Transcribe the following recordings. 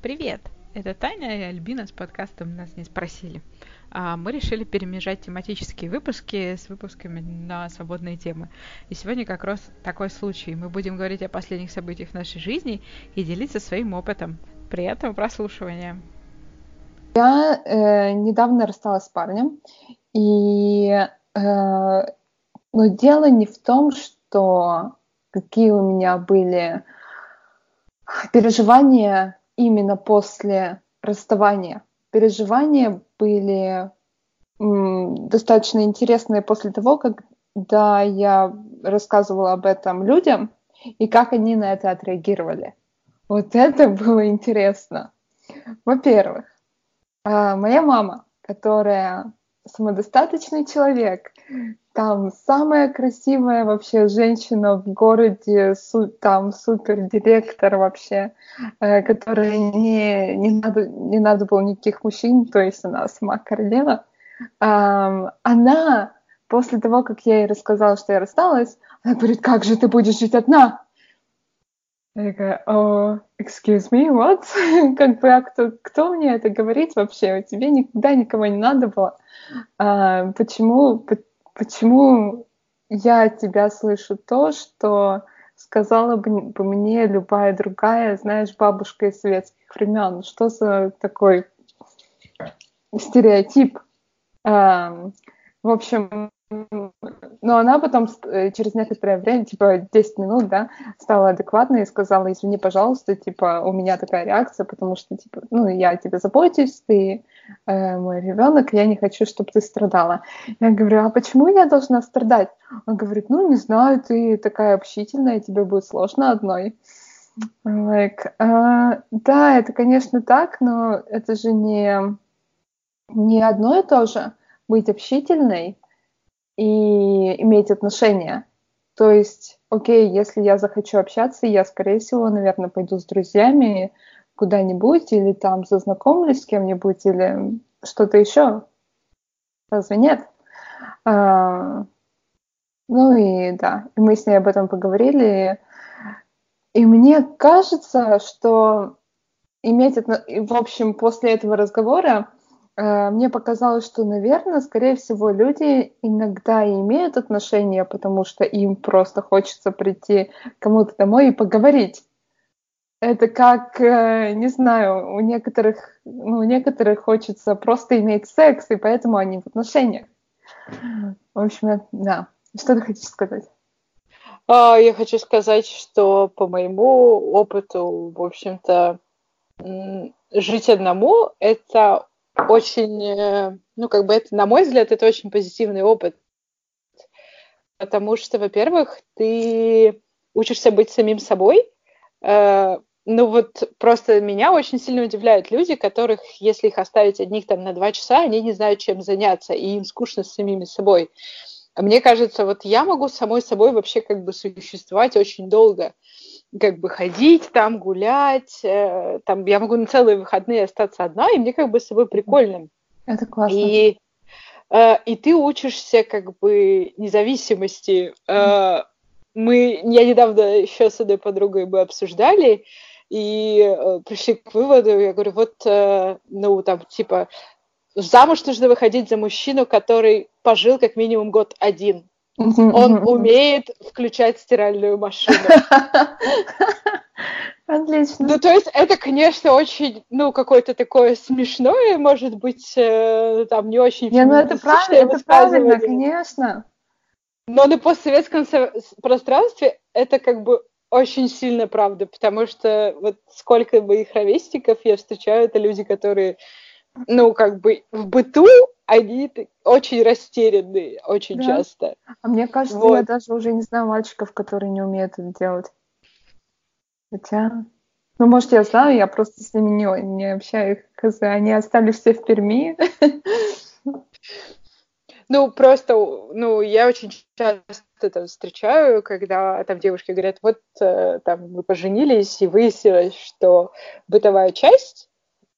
Привет! Это Таня и Альбина с подкастом «Нас не спросили». А, мы решили перемежать тематические выпуски с выпусками на свободные темы. И сегодня как раз такой случай. Мы будем говорить о последних событиях нашей жизни и делиться своим опытом. Приятного прослушивания! Я э, недавно рассталась с парнем, и э, но дело не в том, что какие у меня были переживания именно после расставания. Переживания были достаточно интересные после того, когда я рассказывала об этом людям и как они на это отреагировали. Вот это было интересно. Во-первых, а, моя мама, которая самодостаточный человек, там самая красивая вообще женщина в городе, су, там супердиректор вообще, э, которая не, не, надо, не надо было никаких мужчин, то есть она сама королева. Э, она после того, как я ей рассказала, что я рассталась, она говорит, как же ты будешь жить одна? Я такая, oh, excuse me, what? как бы, а кто, кто мне это говорит вообще? Тебе никогда никого не надо было. А, почему, почему я от тебя слышу то, что сказала бы, мне любая другая, знаешь, бабушка из советских времен. Что за такой стереотип? В общем, но она потом э, через некоторое время, типа 10 минут, да, стала адекватной и сказала, извини, пожалуйста, типа, у меня такая реакция, потому что, типа, ну, я о тебе забочусь, ты э, мой ребенок, я не хочу, чтобы ты страдала. Я говорю, а почему я должна страдать? Он говорит, ну, не знаю, ты такая общительная, тебе будет сложно одной. Like, uh, да, это, конечно, так, но это же не, не одно и то же быть общительной и иметь отношения. То есть, окей, если я захочу общаться, я, скорее всего, наверное, пойду с друзьями куда-нибудь или там зазнакомлюсь с кем-нибудь или что-то еще. Разве нет? А, ну и да, и мы с ней об этом поговорили. И мне кажется, что иметь, в общем, после этого разговора мне показалось, что, наверное, скорее всего, люди иногда и имеют отношения, потому что им просто хочется прийти кому-то домой и поговорить. Это как, э, не знаю, у некоторых, ну, у некоторых хочется просто иметь секс, и поэтому они в отношениях. В общем, да. Что ты хочешь сказать? А, я хочу сказать, что по моему опыту, в общем-то, жить одному — это очень, э, ну, как бы это, на мой взгляд, это очень позитивный опыт. Потому что, во-первых, ты учишься быть самим собой. Э, ну вот просто меня очень сильно удивляют люди, которых, если их оставить одних там на два часа, они не знают, чем заняться, и им скучно с самими собой. Мне кажется, вот я могу самой собой вообще как бы существовать очень долго как бы ходить там, гулять, э, там я могу на целые выходные остаться одна, и мне как бы с собой прикольно. Это классно. И, э, и ты учишься как бы независимости. Э, мы, я недавно еще с одной подругой бы обсуждали, и пришли к выводу, я говорю, вот, ну, там, типа, замуж нужно выходить за мужчину, который пожил как минимум год один. Он умеет включать стиральную машину. Отлично. Ну, то есть это, конечно, очень, ну, какое-то такое смешное, может быть, э, там, не очень Не, ну это правильно, это правильно, конечно. Но на постсоветском пространстве это как бы очень сильно правда, потому что вот сколько моих ровесников я встречаю, это люди, которые, ну, как бы в быту они очень растерянные очень да? часто. А мне кажется, вот. я даже уже не знаю мальчиков, которые не умеют это делать. Хотя, ну, может, я знаю, я просто с ними не, не общаюсь. Они остались все в Перми. Ну, просто, ну, я очень часто там встречаю, когда там девушки говорят, вот э, там мы поженились, и выяснилось, что бытовая часть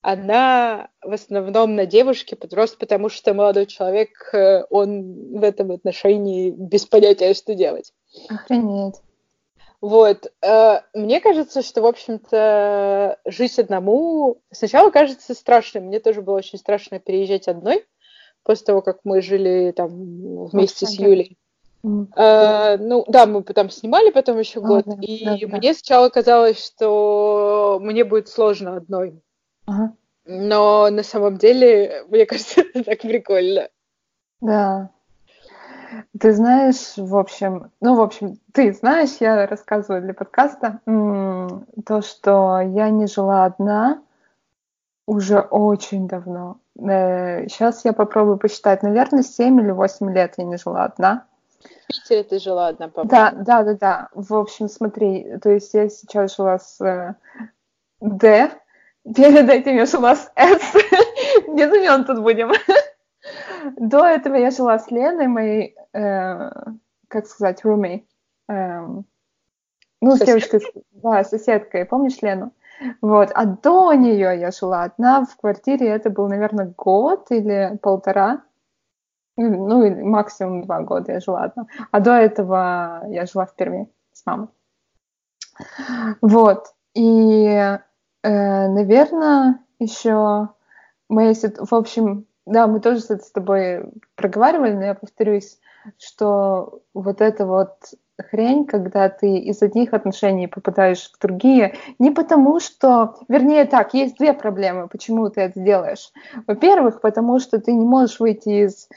она в основном на девушке, просто потому что молодой человек, э, он в этом отношении без понятия, что делать. Охренеть. Вот. Э, мне кажется, что, в общем-то, жить одному сначала кажется страшным. Мне тоже было очень страшно переезжать одной после того, как мы жили там вместе с Юлей. Uh, ну, да, мы там снимали потом еще год, oh, да, и да, да. мне сначала казалось, что мне будет сложно одной. Но на самом деле, мне кажется, это так прикольно. Да. Ты знаешь, в общем, ну, в общем, ты знаешь, я рассказываю для подкаста то, что я не жила одна уже очень давно. Сейчас э, я попробую посчитать, наверное, 7 или 8 лет я не жила одна. В Питере ты жила одна, по-моему. Да, да, да, да. В общем, смотри, то есть я сейчас жила с э, Д, перед этим я жила с С. Без имен тут будем. До этого я жила с Леной, моей, э, как сказать, roommate. Э, ну, с девочкой, да, соседкой. Помнишь Лену? Вот. А до нее я жила одна в квартире. Это был, наверное, год или полтора. Ну, максимум два года я жила одна. А до этого я жила в Перми с мамой. Вот. И, э, наверное, еще моя в общем, да, мы тоже с тобой проговаривали, но я повторюсь, что вот эта вот хрень, когда ты из одних отношений попадаешь в другие, не потому что, вернее так, есть две проблемы, почему ты это делаешь. Во-первых, потому что ты не можешь выйти из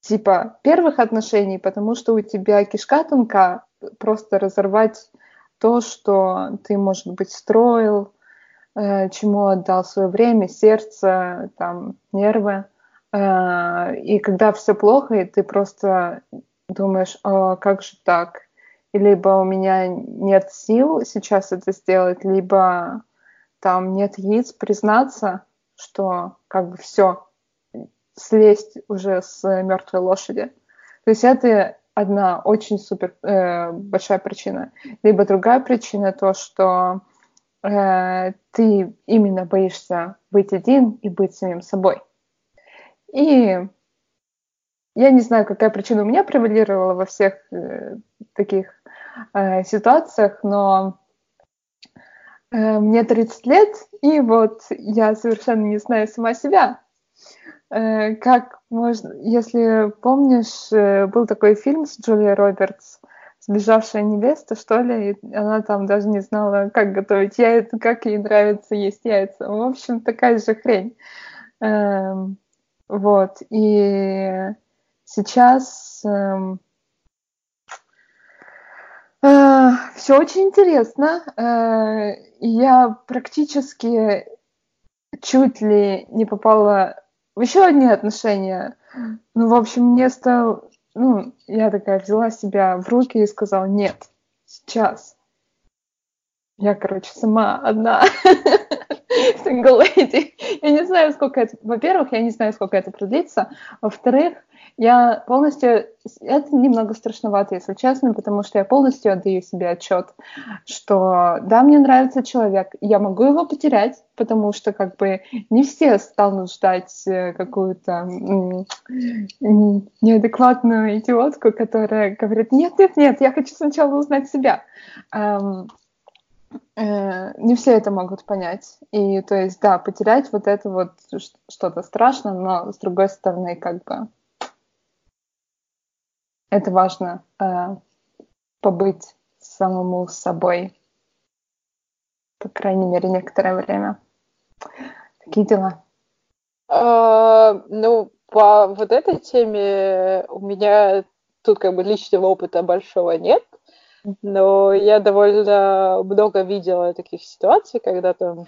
типа первых отношений, потому что у тебя кишка тонка, просто разорвать то, что ты, может быть, строил, чему отдал свое время, сердце, там, нервы. Э, и когда все плохо, и ты просто думаешь, а как же так? Либо у меня нет сил сейчас это сделать, либо там нет яиц признаться, что как бы все, слезть уже с мертвой лошади. То есть это одна очень супер э, большая причина. Либо другая причина то, что э, ты именно боишься быть один и быть самим собой. И я не знаю, какая причина у меня превалировала во всех э, таких э, ситуациях, но э, мне 30 лет, и вот я совершенно не знаю сама себя. Э, как можно, если помнишь, э, был такой фильм с Джулией Робертс сбежавшая невеста, что ли, и она там даже не знала, как готовить яйца, как ей нравится есть яйца. В общем, такая же хрень. Эм, вот, и сейчас эм, э, все очень интересно. Э, я практически чуть ли не попала в еще одни отношения. Ну, в общем, мне стало ну, я такая взяла себя в руки и сказала, нет, сейчас. Я, короче, сама одна single lady. Я не знаю, сколько это... Во-первых, я не знаю, сколько это продлится. Во-вторых, я полностью... Это немного страшновато, если честно, потому что я полностью отдаю себе отчет, что да, мне нравится человек, я могу его потерять, потому что как бы не все станут ждать э, какую-то неадекватную идиотку, которая говорит, нет, нет, нет, я хочу сначала узнать себя. Эм, э, не все это могут понять. И то есть, да, потерять вот это вот что-то страшно, но с другой стороны, как бы это важно э, побыть самому собой, по крайней мере, некоторое время. Такие дела. А, ну, по вот этой теме у меня тут как бы личного опыта большого нет, но я довольно много видела таких ситуаций, когда там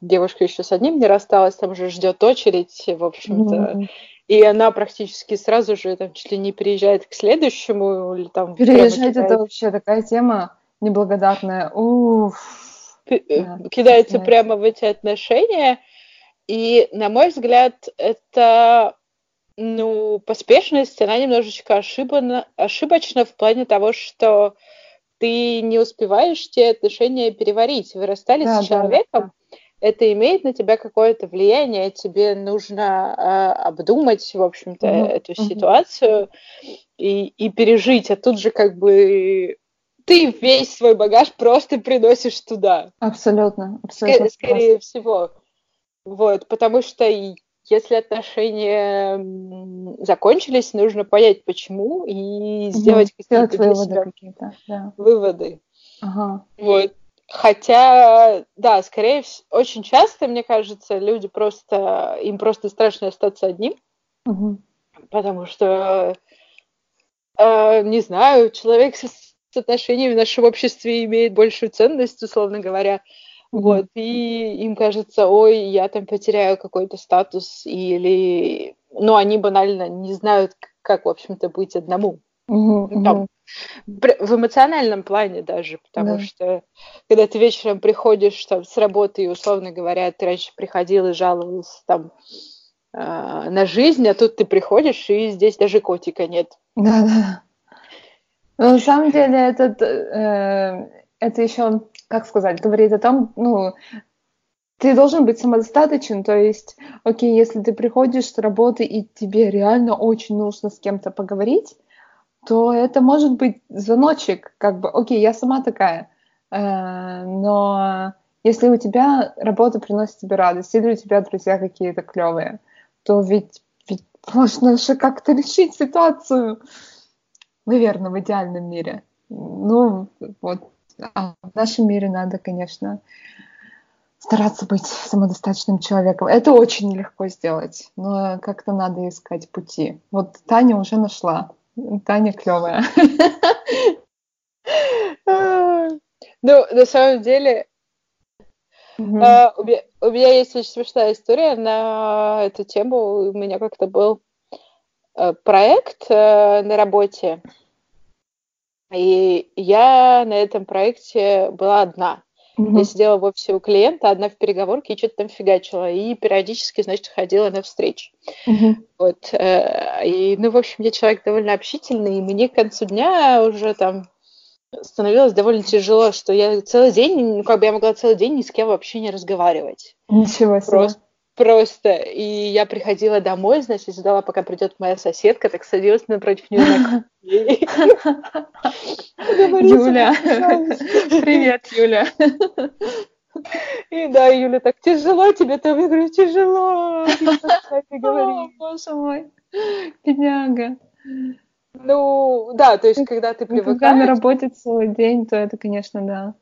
девушка еще с одним не рассталась, там уже ждет очередь, в общем-то, mm-hmm. и она практически сразу же там чуть ли не переезжает к следующему или там переезжать это вообще такая тема неблагодарная, уф, э, кидается да, прямо в эти отношения, и на мой взгляд это ну поспешность, она немножечко ошибана, ошибочна в плане того, что ты не успеваешь те отношения переварить. Вы расстались да, с человеком, да, это имеет на тебя какое-то влияние, тебе нужно э, обдумать, в общем-то, mm-hmm. эту ситуацию и, и пережить. А тут же как бы ты весь свой багаж просто приносишь туда. Абсолютно, абсолютно. Скорее, скорее всего. Вот, потому что если отношения закончились, нужно понять, почему, и сделать угу, какие-то выводы. Какие-то, да. Выводы. Ага. Вот. Хотя, да, скорее всего, очень часто, мне кажется, люди просто, им просто страшно остаться одним, угу. потому что, э, не знаю, человек с, с отношениями в нашем обществе имеет большую ценность, условно говоря, вот, и им кажется, ой, я там потеряю какой-то статус, или, ну, они банально не знают, как, в общем-то, быть одному. Mm-hmm. Там, в эмоциональном плане даже, потому да. что когда ты вечером приходишь там, с работы и, условно говоря, ты раньше приходил и жаловался там э, на жизнь, а тут ты приходишь, и здесь даже котика нет. Да-да. На самом деле этот, э, это еще как сказать, говорит о том, ну, ты должен быть самодостаточен, то есть, окей, если ты приходишь с работы и тебе реально очень нужно с кем-то поговорить, то это может быть звоночек, как бы, окей, я сама такая, э, но если у тебя работа приносит тебе радость, или у тебя друзья какие-то клевые, то ведь, ведь можно же как-то решить ситуацию, наверное, в идеальном мире. Ну, вот а в нашем мире надо, конечно, стараться быть самодостаточным человеком. Это очень нелегко сделать, но как-то надо искать пути. Вот Таня уже нашла. Таня клевая. Ну, на самом деле, Uh, у, меня, есть очень смешная история на эту тему. У меня как-то был uh, проект uh, на работе, и я на этом проекте была одна. Mm-hmm. Я сидела в офисе у клиента, одна в переговорке и что-то там фигачила. И периодически, значит, ходила на встречи. Mm-hmm. Вот. Э, и, ну, в общем, я человек довольно общительный, и мне к концу дня уже там становилось довольно тяжело, что я целый день, ну, как бы я могла целый день ни с кем вообще не разговаривать. Ничего себе. Просто, просто. И я приходила домой, значит, ждала, пока придет моя соседка, так садилась напротив нее Юля. Привет, Юля. И да, Юля, так тяжело тебе там. Я говорю, тяжело. О, боже мой. Бедняга. Ну, да, то есть, когда ты привыкаешь... Когда на работе целый день, то это, конечно, да.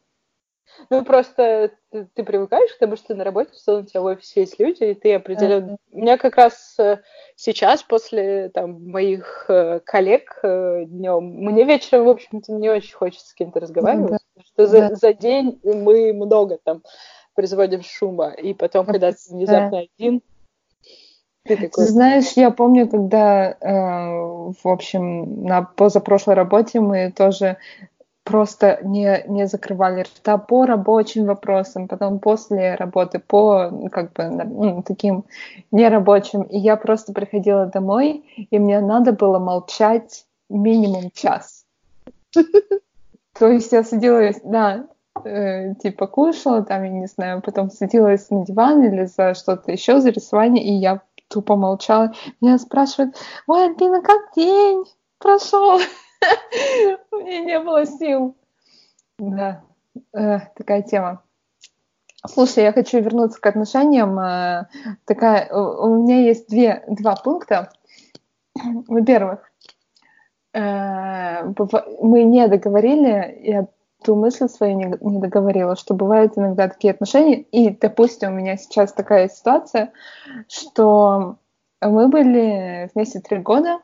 Ну, просто ты, ты привыкаешь к тому, что на работе в целом у тебя в офисе есть люди, и ты определенно... У меня как раз э, сейчас, после там, моих э, коллег э, днем, мне вечером, в общем-то, не очень хочется с кем-то разговаривать, да. что за, да. за день мы много там производим шума, и потом, когда ты внезапно да. один, ты такой... Знаешь, я помню, когда, э, в общем, на позапрошлой работе мы тоже просто не, не закрывали рта по рабочим вопросам, потом после работы по ну, как бы ну, таким нерабочим. И я просто приходила домой, и мне надо было молчать минимум час. То есть я садилась, да, э, типа кушала там, я не знаю, потом садилась на диван или за что-то еще, за рисование, и я тупо молчала. Меня спрашивают, ой, Альбина, как день прошел? У меня не было сил. Да, э, такая тема. Слушай, я хочу вернуться к отношениям. Э, такая, у меня есть две, два пункта. Во-первых, э, мы не договорили, я ту мысль свою не, не договорила, что бывают иногда такие отношения, и, допустим, у меня сейчас такая ситуация, что мы были вместе три года,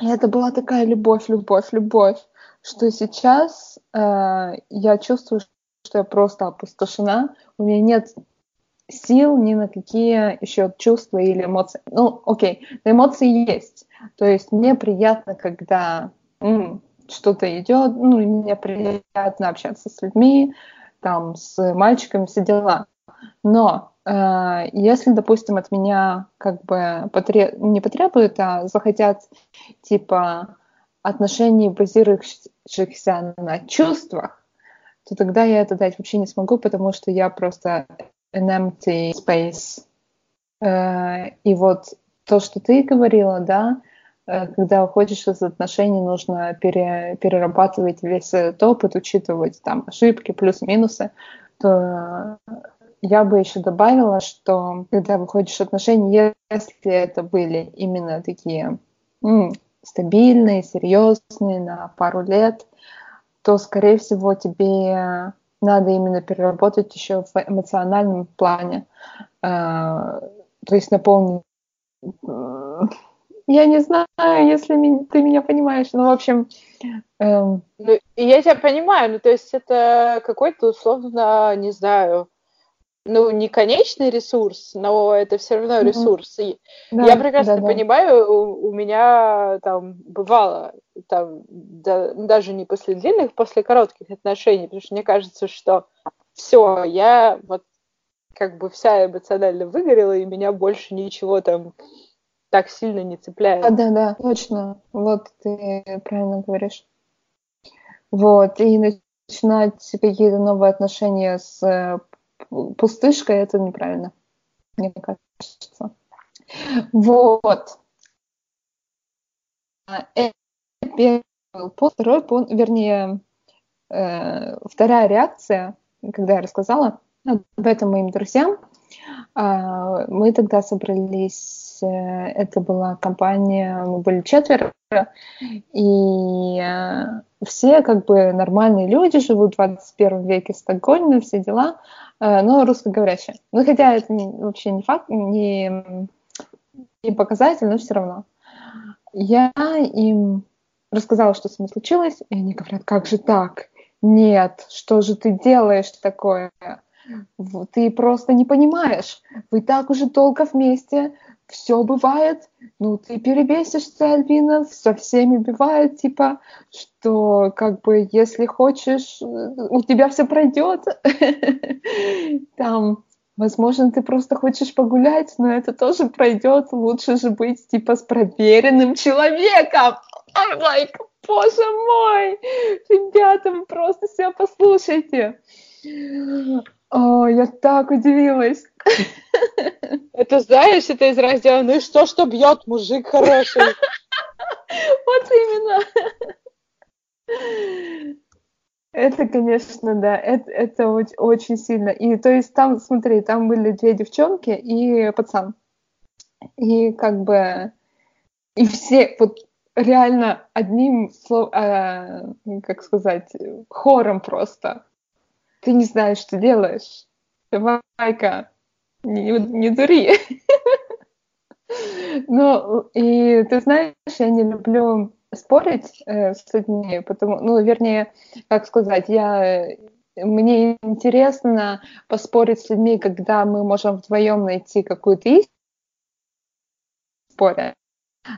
и это была такая любовь, любовь, любовь, что сейчас э, я чувствую, что я просто опустошена, у меня нет сил ни на какие еще чувства или эмоции. Ну, окей, эмоции есть. То есть мне приятно, когда что-то идет, ну, мне приятно общаться с людьми, там, с мальчиками, все дела. Но если, допустим, от меня как бы потре... не потребуют, а захотят типа отношений, базирующихся на чувствах, то тогда я это дать вообще не смогу, потому что я просто an empty space. Э, и вот то, что ты говорила, да, э, когда уходишь из отношений, нужно пере, перерабатывать весь этот опыт, учитывать там ошибки, плюс-минусы, то я бы еще добавила, что когда выходишь из отношений, если это были именно такие м, стабильные, серьезные, на пару лет, то, скорее всего, тебе надо именно переработать еще в эмоциональном плане. Э, то есть наполнить... Я не знаю, если ты меня понимаешь, но, в общем... Ну, я тебя понимаю, ну, то есть это какой-то, условно, не знаю, ну, не конечный ресурс, но это все равно ресурс. И да, я прекрасно да, да. понимаю, у, у меня там бывало, там, да, даже не после длинных, после коротких отношений, потому что мне кажется, что все, я вот как бы вся эмоционально выгорела, и меня больше ничего там так сильно не цепляет. Да, да, да, точно. Вот ты правильно говоришь. Вот, и начинать какие-то новые отношения с пустышкой, это неправильно, мне кажется. Вот. Это первый. Второй пункт, вернее, э, вторая реакция, когда я рассказала об этом моим друзьям, э, мы тогда собрались, это была компания, мы были четверо, и э, все как бы нормальные люди живут в 21 веке в Стокгольме, все дела, Э, но русскоговорящая. Ну, хотя это вообще не факт, не, не показатель, но все равно. Я им рассказала, что с ним случилось, и они говорят, как же так? Нет, что же ты делаешь такое? Ты просто не понимаешь. Вы так уже долго вместе, все бывает, ну, ты перебесишься, Альбина, со всеми бывает, типа, что, как бы, если хочешь, у тебя все пройдет. Там, возможно, ты просто хочешь погулять, но это тоже пройдет. Лучше же быть, типа, с проверенным человеком. I'm like, боже мой, ребята, вы просто себя послушайте. О, я так удивилась. Это знаешь, это из раздела «Ну и что, что бьет мужик хороший?» Вот именно. Это, конечно, да, это, это очень, очень сильно. И то есть там, смотри, там были две девчонки и пацан. И как бы и все вот реально одним словом, э, как сказать, хором просто ты не знаешь, что делаешь. Давай-ка, не, не дури. Ну, и ты знаешь, я не люблю спорить э, с людьми, потому, ну, вернее, как сказать, я мне интересно поспорить с людьми, когда мы можем вдвоем найти какую-то истину споре.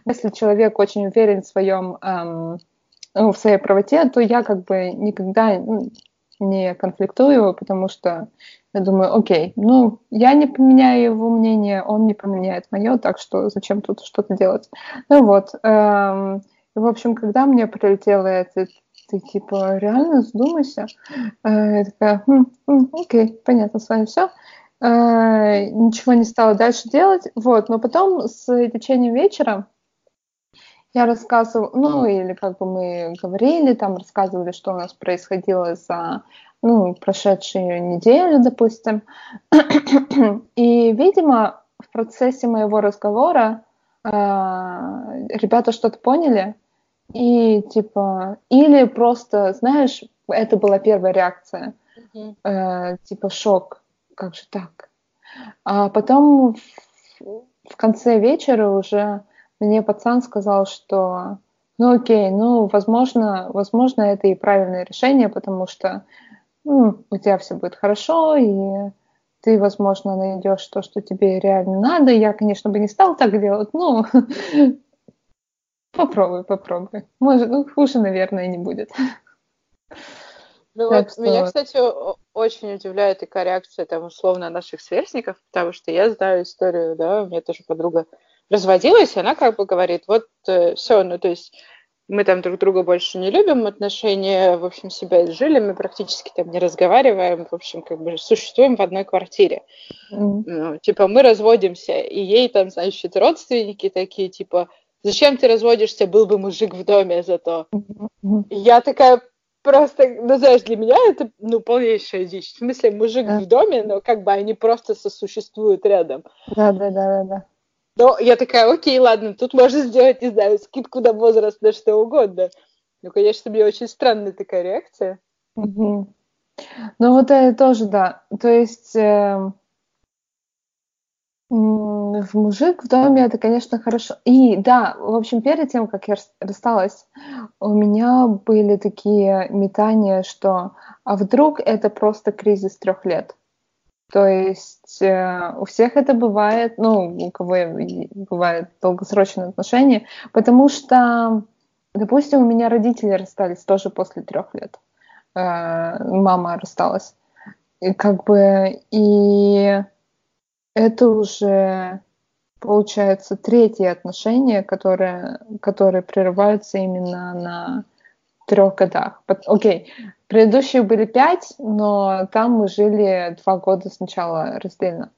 Если человек очень уверен в своем эм, ну, в своей правоте, то я как бы никогда не конфликтую, потому что я думаю, окей, ну, я не поменяю его мнение, он не поменяет мое, так что зачем тут что-то делать? Ну вот, эм, в общем, когда мне прилетело это, ты типа, реально задумайся. Э, я такая, хм, хм, окей, понятно, с вами все. Э, ничего не стала дальше делать, вот, но потом с течением вечера я рассказывала, ну, или как бы мы говорили, там рассказывали, что у нас происходило за, ну, прошедшую неделю, допустим. И, видимо, в процессе моего разговора э, ребята что-то поняли, и типа, или просто, знаешь, это была первая реакция, mm-hmm. э, типа шок, как же так? А потом в, в конце вечера уже мне пацан сказал, что ну окей, ну возможно, возможно это и правильное решение, потому что ну, у тебя все будет хорошо, и ты, возможно, найдешь то, что тебе реально надо. Я, конечно, бы не стал так делать, но попробуй, попробуй. Может, ну, хуже, наверное, не будет. Ну вот, что... меня, кстати, очень удивляет такая реакция, там, условно, наших сверстников, потому что я знаю историю, да, у меня тоже подруга разводилась, и она как бы говорит, вот э, все, ну то есть мы там друг друга больше не любим, отношения, в общем, себя изжили, мы практически там не разговариваем, в общем, как бы существуем в одной квартире. Mm. Ну, типа, мы разводимся, и ей там, значит, родственники такие, типа, зачем ты разводишься, был бы мужик в доме зато. Я такая просто, ну, знаешь, для меня это, ну, полнейшая дичь. В смысле, мужик да. в доме, но как бы они просто сосуществуют рядом. Да, да, да, да. Но я такая, окей, ладно, тут можно сделать, не знаю, скидку на возраст, на что угодно. Ну, конечно, мне очень странная такая реакция. Угу. Ну, вот это тоже, да. То есть... Э в мужик в доме это, конечно, хорошо. И да, в общем, перед тем, как я рассталась, у меня были такие метания, что а вдруг это просто кризис трех лет. То есть э, у всех это бывает, ну, у кого бывают долгосрочные отношения, потому что, допустим, у меня родители расстались тоже после трех лет. Э, мама рассталась. И как бы, и это уже получается третье отношение, которое, которое прерывается именно на трех годах. Окей, okay. предыдущие были пять, но там мы жили два года сначала раздельно.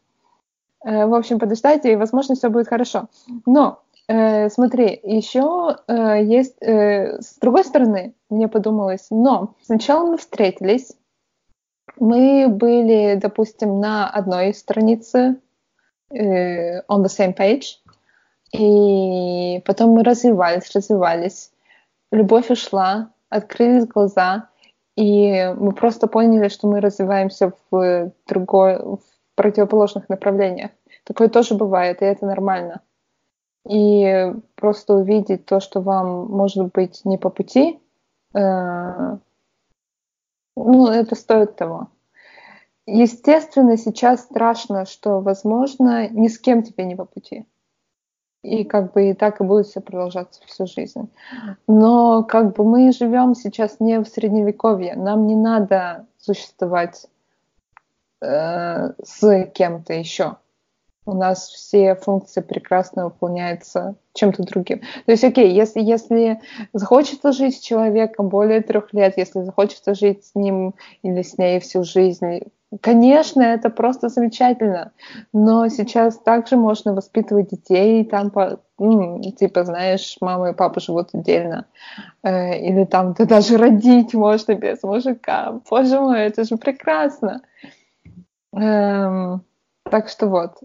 Э, в общем, подождайте, и, возможно, все будет хорошо. Но, э, смотри, еще э, есть... Э, с другой стороны, мне подумалось, но сначала мы встретились, мы были, допустим, на одной странице uh, on the same page. И потом мы развивались, развивались. Любовь ушла, открылись глаза, и мы просто поняли, что мы развиваемся в другой, в противоположных направлениях. Такое тоже бывает, и это нормально. И просто увидеть то, что вам может быть не по пути, э, ну, это стоит того. Естественно, сейчас страшно, что, возможно, ни с кем тебе не по пути. И как бы и так и будет все продолжаться всю жизнь. Но как бы мы живем сейчас не в средневековье. Нам не надо существовать э, с кем-то еще у нас все функции прекрасно выполняются чем-то другим. То есть, окей, если, если захочется жить с человеком более трех лет, если захочется жить с ним или с ней всю жизнь, конечно, это просто замечательно. Но сейчас также можно воспитывать детей, там, по, ну, типа, знаешь, мама и папа живут отдельно. Э, или там ты даже родить можно без мужика. Боже мой, это же прекрасно. Эм, так что вот,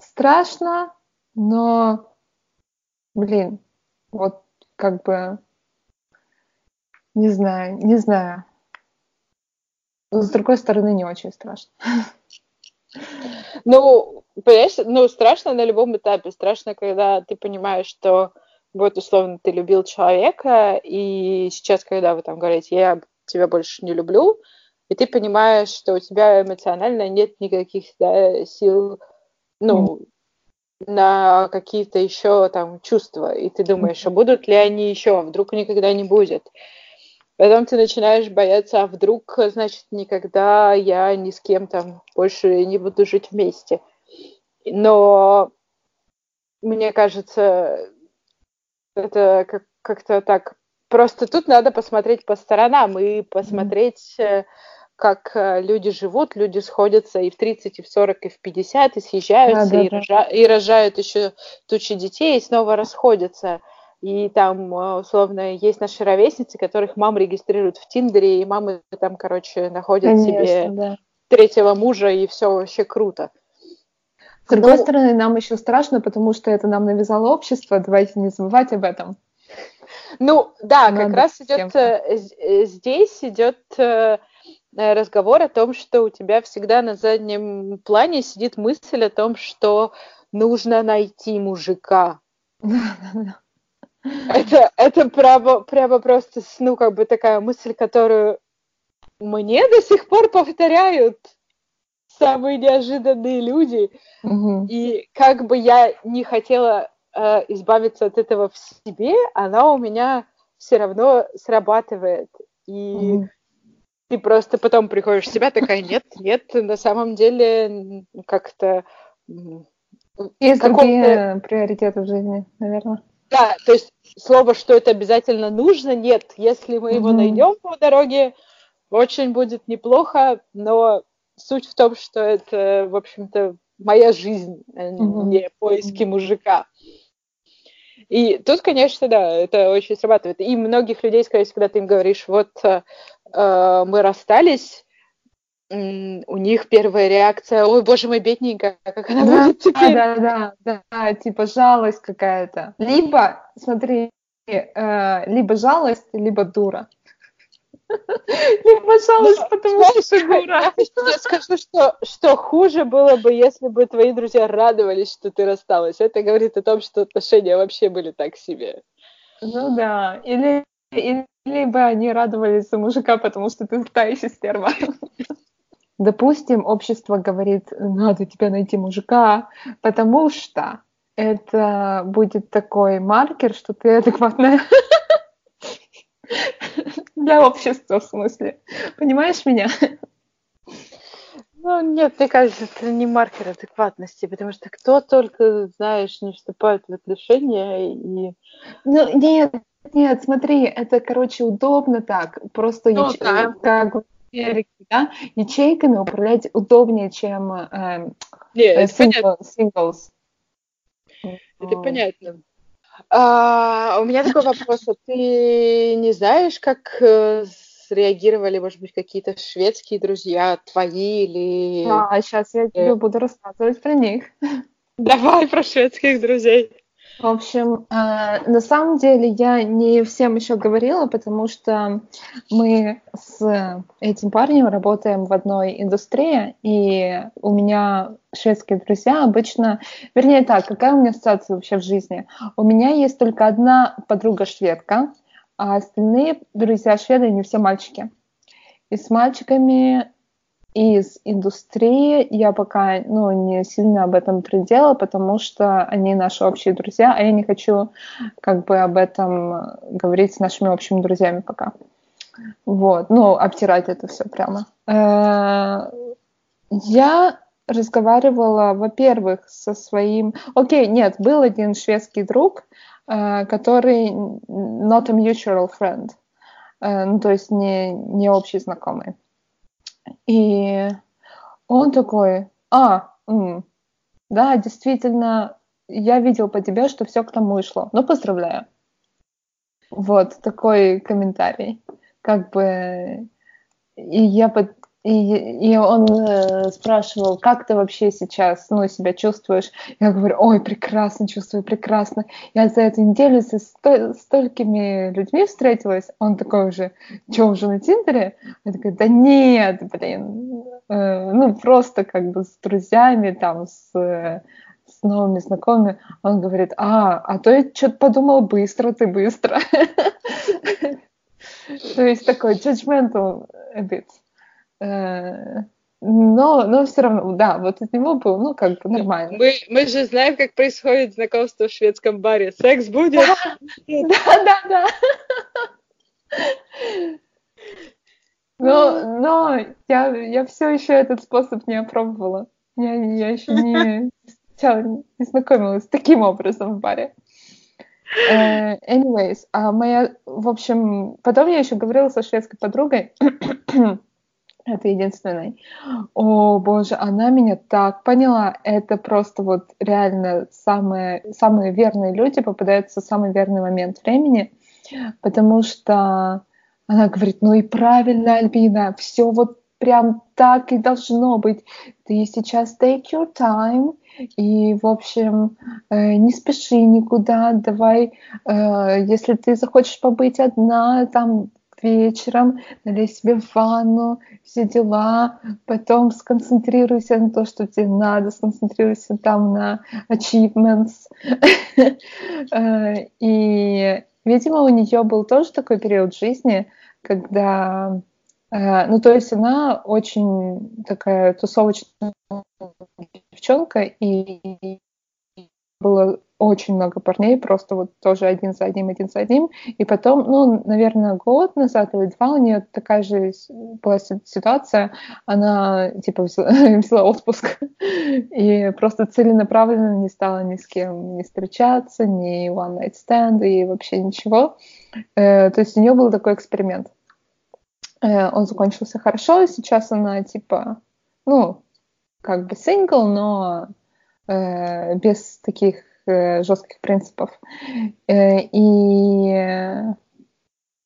страшно, но, блин, вот как бы, не знаю, не знаю. Но, с другой стороны, не очень страшно. Ну, понимаешь, ну, страшно на любом этапе. Страшно, когда ты понимаешь, что вот, условно, ты любил человека, и сейчас, когда вы там говорите, я тебя больше не люблю, и ты понимаешь, что у тебя эмоционально нет никаких да, сил ну, на какие-то еще там чувства, и ты думаешь, а будут ли они еще, а вдруг никогда не будет. Потом ты начинаешь бояться, а вдруг, значит, никогда я ни с кем там больше не буду жить вместе. Но мне кажется, это как- как-то так. Просто тут надо посмотреть по сторонам и посмотреть, mm-hmm как э, люди живут, люди сходятся и в 30, и в 40, и в 50, и съезжаются, да, да, и, да. Рожа, и рожают еще тучи детей, и снова расходятся. И там, э, условно, есть наши ровесницы, которых мам регистрируют в Тиндере, и мамы там, короче, находят Конечно, себе да. третьего мужа, и все вообще круто. С другой ну, стороны, нам еще страшно, потому что это нам навязало общество, давайте не забывать об этом. Ну, да, Надо как раз идет, э, здесь идет Э, разговор о том, что у тебя всегда на заднем плане сидит мысль о том, что нужно найти мужика. Это, это прямо, прямо просто, ну, как бы такая мысль, которую мне до сих пор повторяют самые неожиданные люди. Угу. И как бы я не хотела э, избавиться от этого в себе, она у меня все равно срабатывает. И угу ты просто потом приходишь в себя такая, нет, нет, на самом деле как-то... Есть другие приоритеты в жизни, наверное. Да, то есть слово, что это обязательно нужно, нет. Если мы его mm-hmm. найдем по дороге, очень будет неплохо, но суть в том, что это, в общем-то, моя жизнь, mm-hmm. не поиски мужика. И тут, конечно, да, это очень срабатывает. И многих людей, скорее всего, когда ты им говоришь, вот э, э мы расстались, у них первая реакция, ой, боже мой, бедненькая, как она да, будет теперь? Да, да, да, да, типа жалость какая-то. Либо, смотри, э, либо жалость, либо дура. Либо жалость, ну, потому что дура. Я скажу, что, что хуже было бы, если бы твои друзья радовались, что ты рассталась. Это говорит о том, что отношения вообще были так себе. Ну да, или, или либо они радовались за мужика, потому что ты стараешься стерва. Допустим, общество говорит, надо тебе найти мужика, потому что это будет такой маркер, что ты адекватная для общества, в смысле. Понимаешь меня? Ну, нет, мне кажется, это не маркер адекватности, потому что кто только, знаешь, не вступает в отношения и... Ну, нет, нет, смотри, это, короче, удобно так. Просто ну, яч... да. как Америке, да, ячейками управлять удобнее, чем э, Нет, э, single, singles. Это понятно. А, у меня такой вопрос. Ты не знаешь, как э, среагировали, может быть, какие-то шведские друзья твои или... А, сейчас я тебе буду рассказывать про них. Давай про шведских друзей. В общем, э, на самом деле я не всем еще говорила, потому что мы с этим парнем работаем в одной индустрии, и у меня шведские друзья обычно... Вернее так, какая у меня ситуация вообще в жизни? У меня есть только одна подруга шведка, а остальные друзья шведы не все мальчики. И с мальчиками из индустрии я пока ну, не сильно об этом трудила, потому что они наши общие друзья, а я не хочу как бы об этом говорить с нашими общими друзьями пока. Вот, ну, обтирать это все прямо. Э, я разговаривала, во-первых, со своим... Окей, нет, был один шведский друг, э, который not a mutual friend, э, ну, то есть не, не общий знакомый. И он такой, а, м, да, действительно, я видел по тебе, что все к тому и шло. Ну, поздравляю. Вот такой комментарий. Как бы и я под, и, и он э, спрашивал, как ты вообще сейчас ну, себя чувствуешь? Я говорю, ой, прекрасно, чувствую прекрасно. Я за эту неделю со сто, столькими людьми встретилась. Он такой уже, что, уже на Тиндере? Я такая, да нет, блин. Э, ну, просто как бы с друзьями, там, с, с новыми знакомыми. Он говорит, а, а то я что-то подумал, быстро ты, быстро. То есть такой judgmental a bit. Э, но, но все равно, да, вот от него был, ну, как бы нормально. Мы, мы же знаем, как происходит знакомство в шведском баре. Секс будет? Да, да, да. Но, но я, я все еще этот способ не опробовала. Я, я еще не, не знакомилась таким образом в баре. Uh, anyways, а моя, в общем, потом я еще говорила со шведской подругой, это единственной. О, боже, она меня так поняла. Это просто вот реально самые, самые верные люди попадаются в самый верный момент времени, потому что она говорит, ну и правильно, Альбина, все вот прям так и должно быть. Ты сейчас take your time, и, в общем, э, не спеши никуда, давай, э, если ты захочешь побыть одна, там, вечером, налей себе ванну, все дела, потом сконцентрируйся на то, что тебе надо, сконцентрируйся там на achievements. Э, и, видимо, у нее был тоже такой период жизни, когда э, ну, то есть она очень такая тусовочная девчонка, и было очень много парней, просто вот тоже один за одним, один за одним. И потом, ну, наверное, год назад или два у нее такая же была ситуация. Она, типа, взяла, взяла отпуск и просто целенаправленно не стала ни с кем не встречаться, ни one night stand и вообще ничего. Э, то есть у нее был такой эксперимент. Э, он закончился хорошо, и сейчас она, типа, ну, как бы сингл, но э, без таких э, жестких принципов. Э, и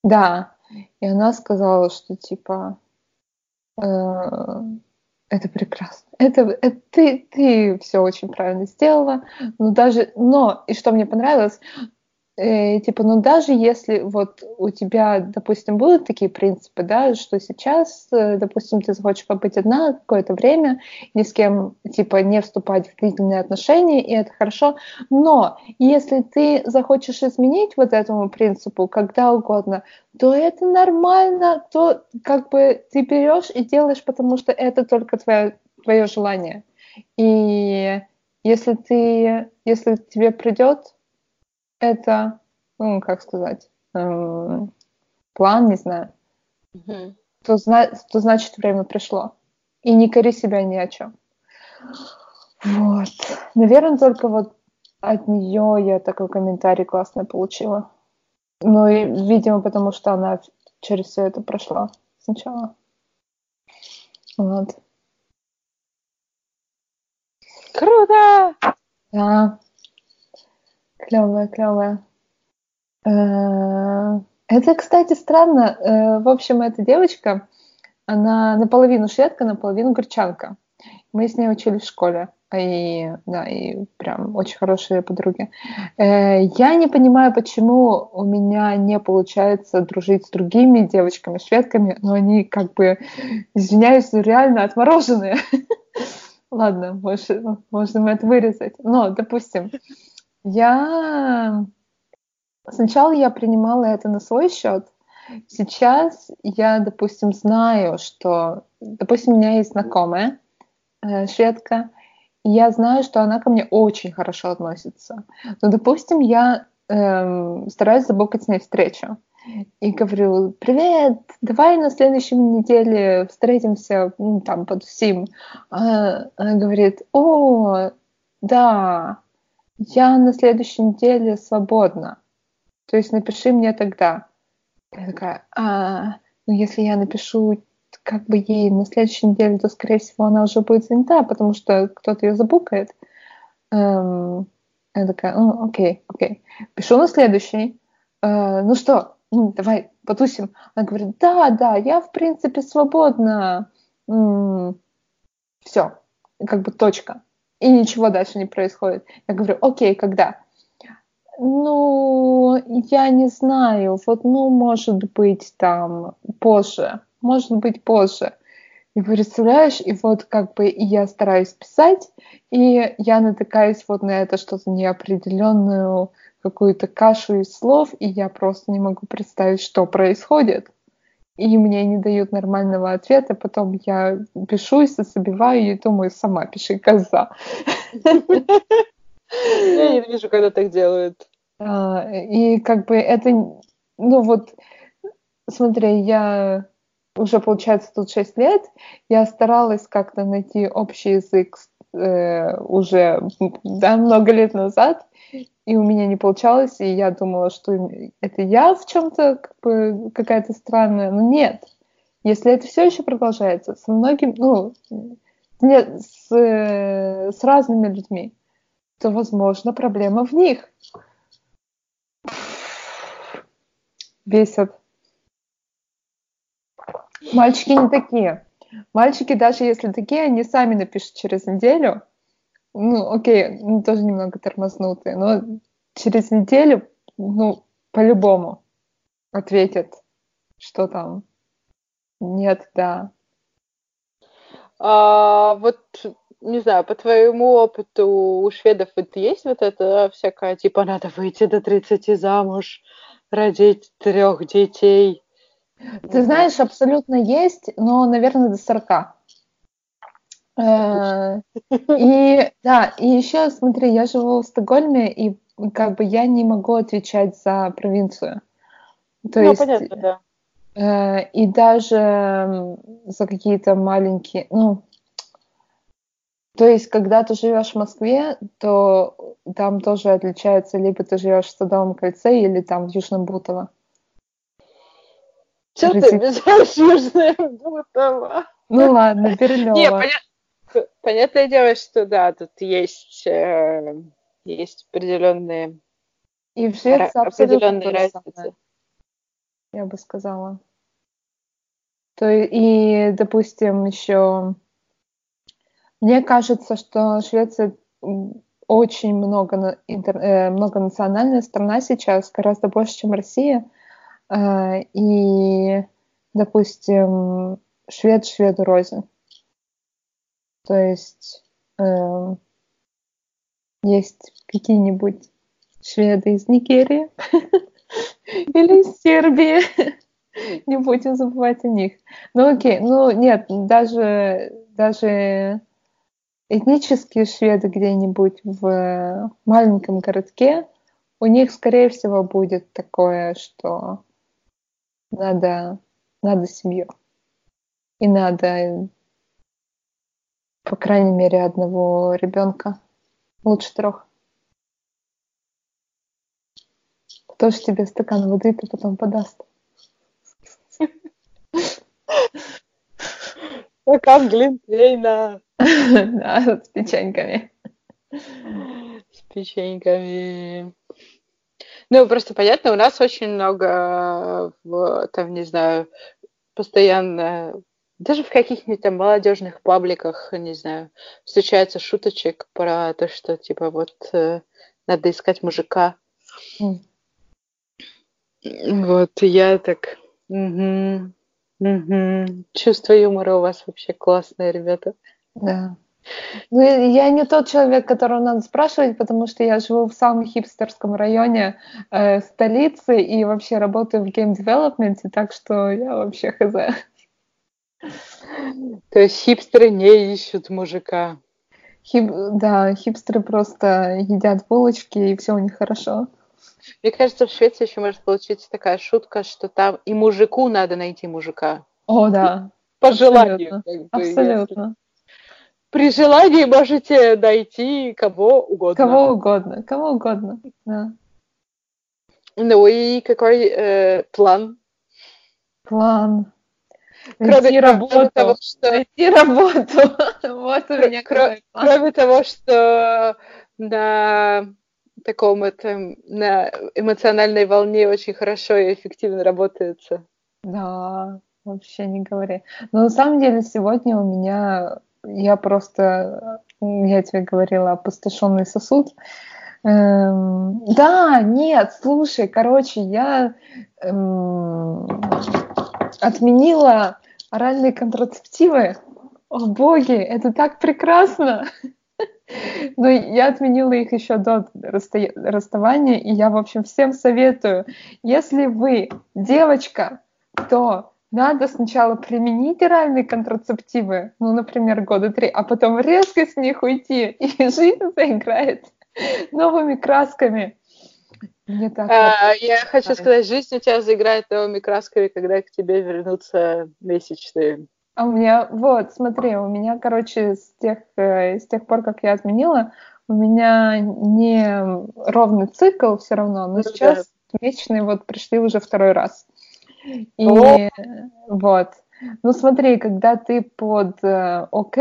да, и она сказала, что типа э, это прекрасно. Это, это ты, ты все очень правильно сделала. Но даже, но и что мне понравилось, э, типа, ну даже если вот у тебя, допустим, будут такие принципы, да, что сейчас, э, допустим, ты захочешь побыть одна какое-то время, ни с кем, типа, не вступать в длительные отношения, и это хорошо, но если ты захочешь изменить вот этому принципу когда угодно, то это нормально, то как бы ты берешь и делаешь, потому что это только твое, твое желание. И если ты, если тебе придет это, ну, как сказать, эм, план, не знаю, mm-hmm. то, зна- то значит время пришло. И не кори себя ни о чем. Вот. Наверное, только вот от нее я такой комментарий классный получила. Ну и, видимо, потому что она через все это прошла сначала. Вот. Круто! Да. Клевая, клевая. Э, это, кстати, странно. Э, в общем, эта девочка, она наполовину шведка, наполовину горчанка. Мы с ней учились в школе. И, да, и прям очень хорошие подруги. Э, я не понимаю, почему у меня не получается дружить с другими девочками-шведками, но они как бы, извиняюсь, реально отмороженные. Ладно, можно, можно это вырезать. Но, допустим, я сначала я принимала это на свой счет. Сейчас я, допустим, знаю, что, допустим, у меня есть знакомая э, шведка, и я знаю, что она ко мне очень хорошо относится. Но, допустим, я эм, стараюсь забукать с ней встречу и говорю, привет, давай на следующей неделе встретимся ну, там под всем. А, она говорит, о, да, я на следующей неделе свободна. То есть напиши мне тогда. Я такая, а, ну если я напишу как бы ей на следующей неделе, то, скорее всего, она уже будет занята, потому что кто-то ее забукает. Эм, я такая, ну, окей, окей. Пишу на следующий. Э, ну что, ну, давай потусим. Она говорит, да, да, я, в принципе, свободна. М-м, все, как бы точка и ничего дальше не происходит. Я говорю, окей, когда? Ну, я не знаю, вот, ну, может быть, там, позже, может быть, позже. И представляешь, и вот как бы и я стараюсь писать, и я натыкаюсь вот на это что-то неопределенную, какую-то кашу из слов, и я просто не могу представить, что происходит и мне не дают нормального ответа, потом я пишу, забиваю и думаю, сама пиши, коза. Я не вижу, когда так делают. А, и как бы это, ну вот, смотри, я уже, получается, тут 6 лет, я старалась как-то найти общий язык э, уже да, много лет назад, и у меня не получалось, и я думала, что это я в чем-то как бы, какая-то странная, но нет. Если это все еще продолжается с многими, ну, нет, с, с разными людьми, то, возможно, проблема в них. Бесит. Мальчики не такие. Мальчики, даже если такие, они сами напишут через неделю, ну, окей, ну, тоже немного тормознутые, но через неделю, ну, по-любому ответят, что там. Нет, да. А, вот, не знаю, по твоему опыту у шведов вот есть вот это всякое, типа, надо выйти до 30 замуж, родить трех детей? Ты знаешь, абсолютно есть, но, наверное, до 40. Э, и да, и еще смотри, я живу в Стокгольме, и как бы я не могу отвечать за провинцию. То ну, есть, понятно, да. Э, и даже за какие-то маленькие, ну, то есть, когда ты живешь в Москве, то там тоже отличается, либо ты живешь в Садовом кольце, или там в Южном Бутово. Что ты обижаешь Южное Бутово? Ну ладно, Берлёва. Не, понятно, понятное дело, что да, тут есть э, есть определенные, И в Швеции определенные разницы. я бы сказала. То и, допустим, еще мне кажется, что Швеция очень много, интер- э, многонациональная страна сейчас, гораздо больше, чем Россия. Э, И, допустим, швед шведу рознь. То есть эм, есть какие-нибудь шведы из Нигерии или из Сербии. Не будем забывать о них. Ну окей, ну нет, даже, даже этнические шведы где-нибудь в маленьком городке, у них, скорее всего, будет такое, что надо, надо семью. И надо, по крайней мере, одного ребенка. Лучше трех. Кто ж тебе стакан воды-то потом подаст? Стакан глинтвейна Да, с печеньками. с печеньками. Ну, просто понятно, у нас очень много, в, там, не знаю, постоянно, даже в каких-нибудь там молодежных пабликах, не знаю, встречается шуточек про то, что, типа, вот, э, надо искать мужика. М. Вот, я так, «Мгм, мгм». чувство юмора у вас вообще классное, ребята. Да. Ну, я не тот человек, которого надо спрашивать, потому что я живу в самом хипстерском районе э, столицы и вообще работаю в гейм-девелопменте, так что я вообще хз. То есть хипстеры не ищут мужика. Хип, да, хипстеры просто едят булочки, и все у них хорошо. Мне кажется, в Швеции еще может получиться такая шутка, что там и мужику надо найти мужика. О, да, По желанию. абсолютно. как бы, если- Абсолютно. При желании можете найти кого угодно. Кого угодно, кого угодно. Да. Ну и какой э, план? План. Кроме, кроме работу. того, что, Найти работу. Вот у меня кро- какой план. кроме того, что на таком этом, на эмоциональной волне очень хорошо и эффективно работается. Да, вообще не говори. Но на самом деле сегодня у меня, я просто, я тебе говорила, опустошенный сосуд. Эм, да, нет, слушай, короче, я эм, отменила оральные контрацептивы. О боги, это так прекрасно! Но я отменила их еще до расстоя- расставания, и я, в общем, всем советую, если вы девочка, то надо сначала применить оральные контрацептивы, ну, например, года три, а потом резко с них уйти, и жизнь заиграет новыми красками. Мне так А, я хочу сказать, жизнь у тебя заиграет новыми красками, когда к тебе вернутся месячные. А у меня, вот, смотри, у меня, короче, с тех, э, с тех пор, как я отменила, у меня не ровный цикл все равно, но Ну сейчас месячные вот пришли уже второй раз. И О! вот. Ну смотри, когда ты под э, ОК,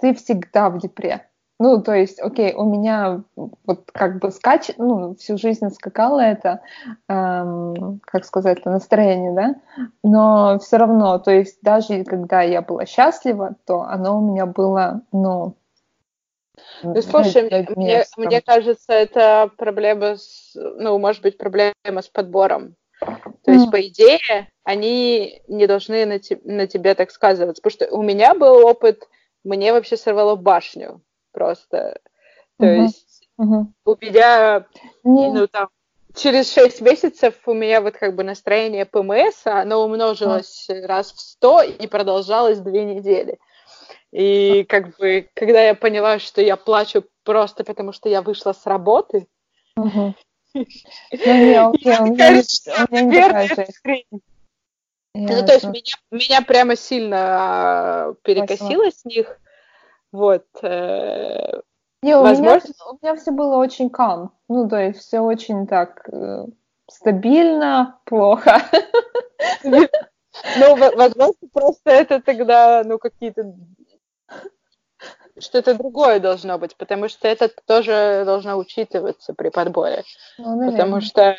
ты всегда в депре. Ну, то есть, окей, у меня вот как бы скач, ну, всю жизнь скакало это, эм, как сказать, настроение, да, но все равно, то есть даже когда я была счастлива, то оно у меня было, ну... Ну, слушай, мне, мне, мне кажется, это проблема с, ну, может быть, проблема с подбором. То есть, М. по идее, они не должны на, те- на тебя так сказываться. Потому что у меня был опыт, мне вообще сорвало башню просто. То Мгм. есть, Мгм. у меня, Не, ну, там, через 6 месяцев у меня вот как бы настроение ПМС, оно умножилось раз в 100 и продолжалось две недели. И как бы, когда я поняла, что я плачу просто потому, что я вышла с работы. Ну, не, окей, у меня кажется, у не такая. Ну, то есть меня, меня прямо сильно а, перекосило с них. Вот. э, Не, у меня, возможно- у меня все было очень calm. Ну, то есть все очень так э, стабильно, плохо. Ну, во- возможно, просто это тогда, ну, какие-то что-то другое должно быть, потому что это тоже должно учитываться при подборе. Ну, потому что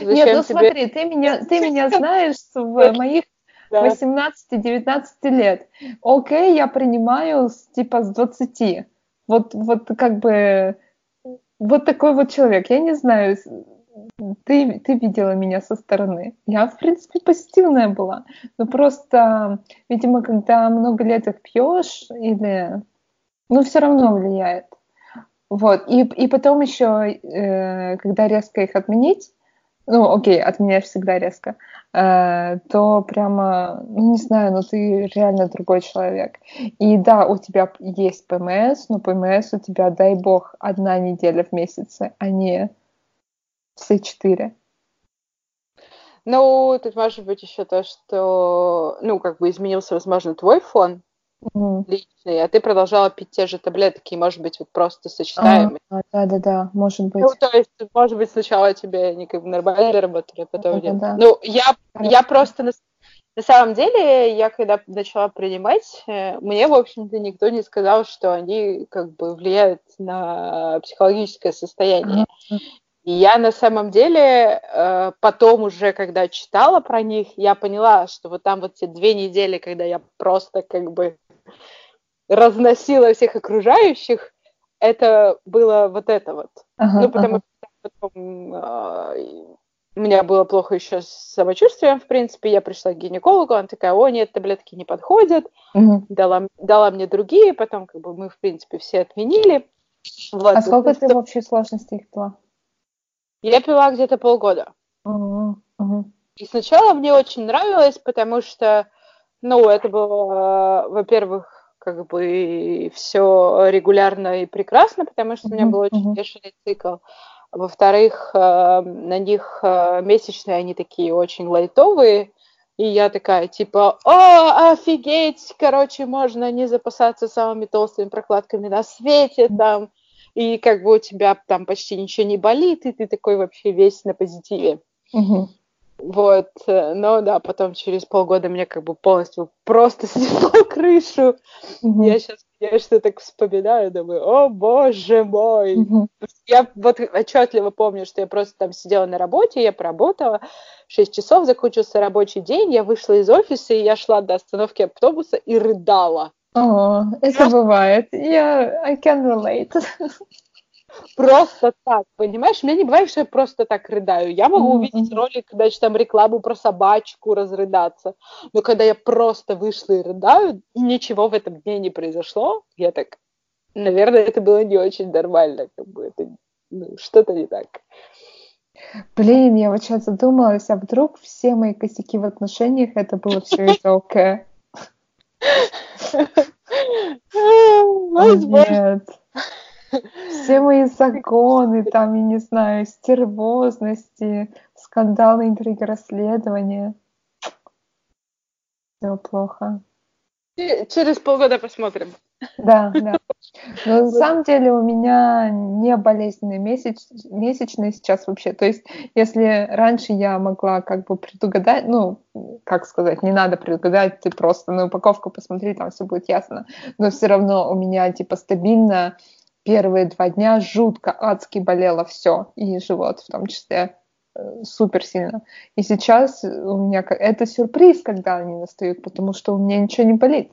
Нет, ну тебе... смотри, ты меня, ты меня знаешь в моих 18-19 лет. Окей, я принимаю типа с 20. Вот, вот как бы вот такой вот человек. Я не знаю, ты, ты видела меня со стороны. Я, в принципе, позитивная была. Но просто, видимо, когда много лет их пьешь, или... Ну, все равно влияет. Вот. И, и потом еще, э, когда резко их отменить, ну, окей, отменяешь всегда резко, э, то прямо, ну, не знаю, ну, ты реально другой человек. И да, у тебя есть ПМС, но ПМС у тебя, дай бог, одна неделя в месяце, а не все четыре. Ну, тут может быть еще то, что, ну, как бы изменился, возможно, твой фон mm. личный, а ты продолжала пить те же таблетки, может быть, вот просто сочетаемые. А, да, да, да, может быть. Ну, то есть, может быть, сначала тебе они как бы нормально работали, а потом да, нет. Да, да. Ну, я, я просто на, на самом деле, я когда начала принимать, э, мне, в общем-то, никто не сказал, что они как бы влияют на психологическое состояние. И я на самом деле э, потом уже, когда читала про них, я поняла, что вот там вот те две недели, когда я просто как бы разносила всех окружающих, это было вот это вот. Ага, ну, потому ага. что потом э, у меня было плохо еще с самочувствием, в принципе. Я пришла к гинекологу, она такая, о, нет, таблетки не подходят. Угу. Дала, дала мне другие, потом как бы мы, в принципе, все отменили. Вот. А сколько ты в общей сложности их пила? Я пила где-то полгода. Uh-huh. Uh-huh. И сначала мне очень нравилось, потому что, ну, это было, во-первых, как бы все регулярно и прекрасно, потому что у меня был очень бешеный цикл. Во-вторых, э, на них э, месячные, они такие очень лайтовые, и я такая, типа, о, офигеть, короче, можно не запасаться самыми толстыми прокладками на свете, там, и как бы у тебя там почти ничего не болит, и ты такой вообще весь на позитиве. Угу. Вот, э, но да, потом через полгода мне как бы полностью просто снесло крышу. Угу. Я сейчас, конечно, так вспоминаю, думаю, о боже мой. Угу. Я вот отчетливо помню, что я просто там сидела на работе, я поработала 6 часов, закончился рабочий день, я вышла из офиса, и я шла до остановки автобуса и рыдала. О, это бывает. Я I can relate. Просто так, понимаешь? У меня не бывает, что я просто так рыдаю. Я могу увидеть ролик, значит, там рекламу про собачку, разрыдаться. Но когда я просто вышла и рыдаю, ничего в этом дне не произошло, я так, наверное, это было не очень нормально. Как бы это ну, что-то не так. Блин, я вот сейчас задумалась, а вдруг все мои косяки в отношениях это было все из-за ОК? Нет. Все мои законы, там, я не знаю, стервозности, скандалы, интриги, расследования. Все плохо. Через полгода посмотрим. Да, да. Но на самом деле у меня не болезненные месяц... месячные сейчас вообще. То есть, если раньше я могла как бы предугадать, ну, как сказать, не надо предугадать, ты просто на упаковку посмотри, там все будет ясно. Но все равно у меня типа стабильно первые два дня жутко адски болело все, и живот в том числе э, супер сильно. И сейчас у меня это сюрприз, когда они настают, потому что у меня ничего не болит.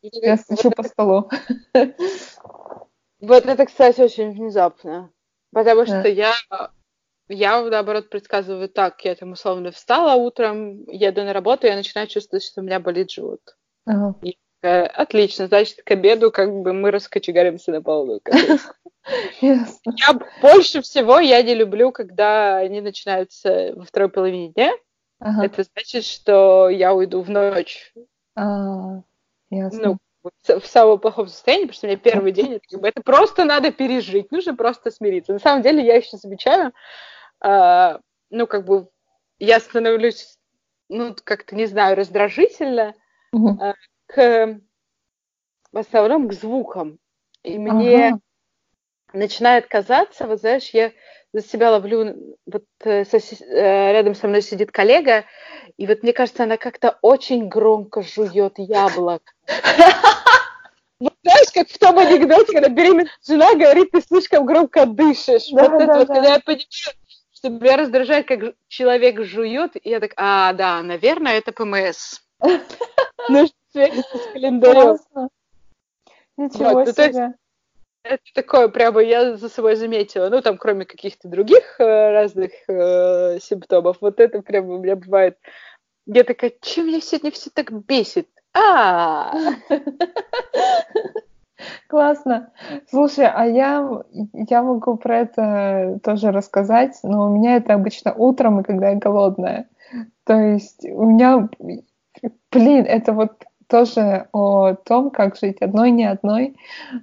Я стучу по столу. Вот это, кстати, очень внезапно. Потому что я, я, наоборот, предсказываю так. Я там условно встала утром, еду на работу, я начинаю чувствовать, что у меня болит живот. Ага. И, э, отлично, значит, к обеду как бы мы раскочегаримся на полную. Я больше всего я не люблю, когда они начинаются во второй половине дня. Ага. Это значит, что я уйду в ночь. А, ясно. Ну, в самом плохом состоянии, потому что у меня первый день, это, как бы, это просто надо пережить, нужно просто смириться. На самом деле я еще замечаю, э, ну, как бы, я становлюсь, ну, как-то, не знаю, раздражительно э, к, в основном, к звукам. И мне ага. начинает казаться, вот знаешь, я за себя ловлю, вот э, сосед, э, рядом со мной сидит коллега, и вот мне кажется, она как-то очень громко жует яблок. Вот как в том анекдоте, когда беременная жена говорит, ты слишком громко дышишь. Да, вот да, это да. вот, когда я понимаю, что меня раздражает, как человек жует, и я так, а, да, наверное, это ПМС. Нужно свериться с календарем. Ничего себе. Это такое прямо я за собой заметила. Ну, там, кроме каких-то других э, разных э, симптомов, вот это прямо у меня бывает. Я такая, чем меня сегодня все так бесит? А! Классно. Слушай, а я, я могу про это тоже рассказать, но у меня это обычно утром и когда я голодная. То есть у меня, блин, это вот тоже о том, как жить одной, не одной.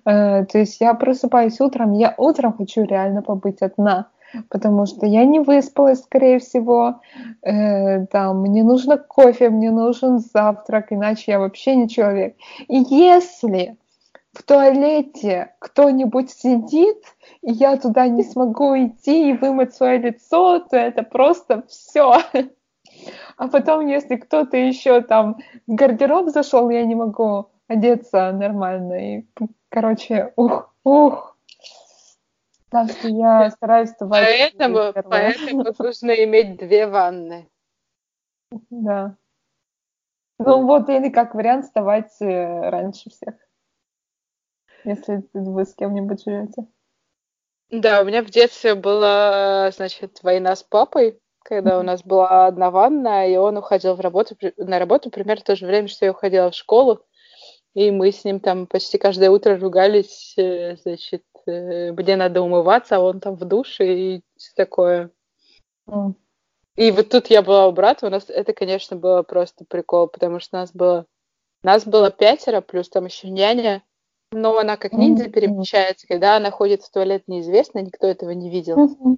Э, то есть я просыпаюсь утром, я утром хочу реально побыть одна, потому что я не выспалась, скорее всего. Э, там, мне нужно кофе, мне нужен завтрак, иначе я вообще не человек. И если в туалете кто-нибудь сидит, и я туда не смогу идти и вымыть свое лицо, то это просто все. А потом, если кто-то еще там в гардероб зашел, я не могу одеться нормально. И, короче, ух, ух. Так что я стараюсь вставать. Поэтому, поэтому нужно иметь две ванны. Да. Ну вот или как вариант вставать э, раньше всех. Если вы с кем-нибудь живете. Да, у меня в детстве была, значит, война с папой когда у нас была одна ванна, и он уходил в работу, на работу примерно в то же время, что я уходила в школу. И мы с ним там почти каждое утро ругались, э, значит, э, мне надо умываться, а он там в душе и все такое. Mm. И вот тут я была у брата, у нас это, конечно, было просто прикол, потому что нас было, нас было пятеро, плюс там еще няня, но она как ниндзя перемещается, когда она ходит в туалет неизвестно, никто этого не видел.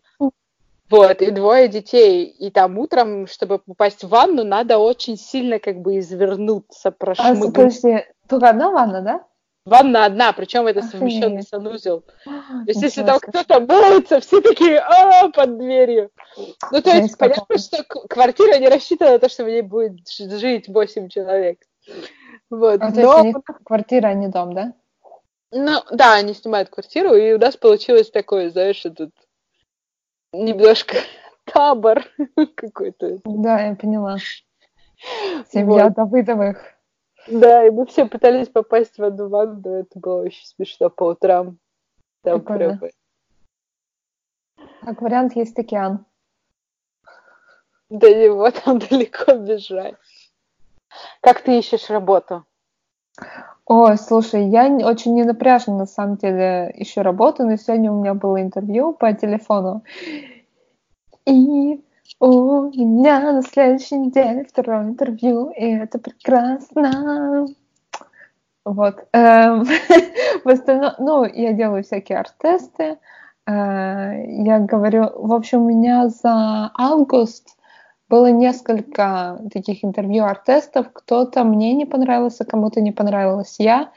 Вот, и двое детей. И там утром, чтобы попасть в ванну, надо очень сильно как бы извернуться, прошмыгнуть. А, подожди, только одна ванна, да? Ванна одна, причем это совмещенный санузел. То есть, если там кто-то моется, все такие а под дверью. Ну, то есть, понятно, что квартира не рассчитана на то, что в ней будет жить 8 человек. Вот. А, Но... то есть, квартира, а не дом, да? Ну, да, они снимают квартиру, и у нас получилось такое, знаешь, тут немножко табор какой-то. Да, я поняла. Семья вот. Давыдовых. Да, и мы все пытались попасть в одну ванну, это было очень смешно по утрам. Там прям... Как вариант есть океан. До него там далеко бежать. Как ты ищешь работу? Ой, слушай, я очень не напряжно на самом деле ищу работу, но сегодня у меня было интервью по телефону. И у меня на следующей неделе второе интервью, и это прекрасно. Вот. Эм, в остальном, ну, я делаю всякие арт-тесты. Э, я говорю, в общем, у меня за август было несколько таких интервью арт-тестов. Кто-то мне не понравился, кому-то не понравилась я.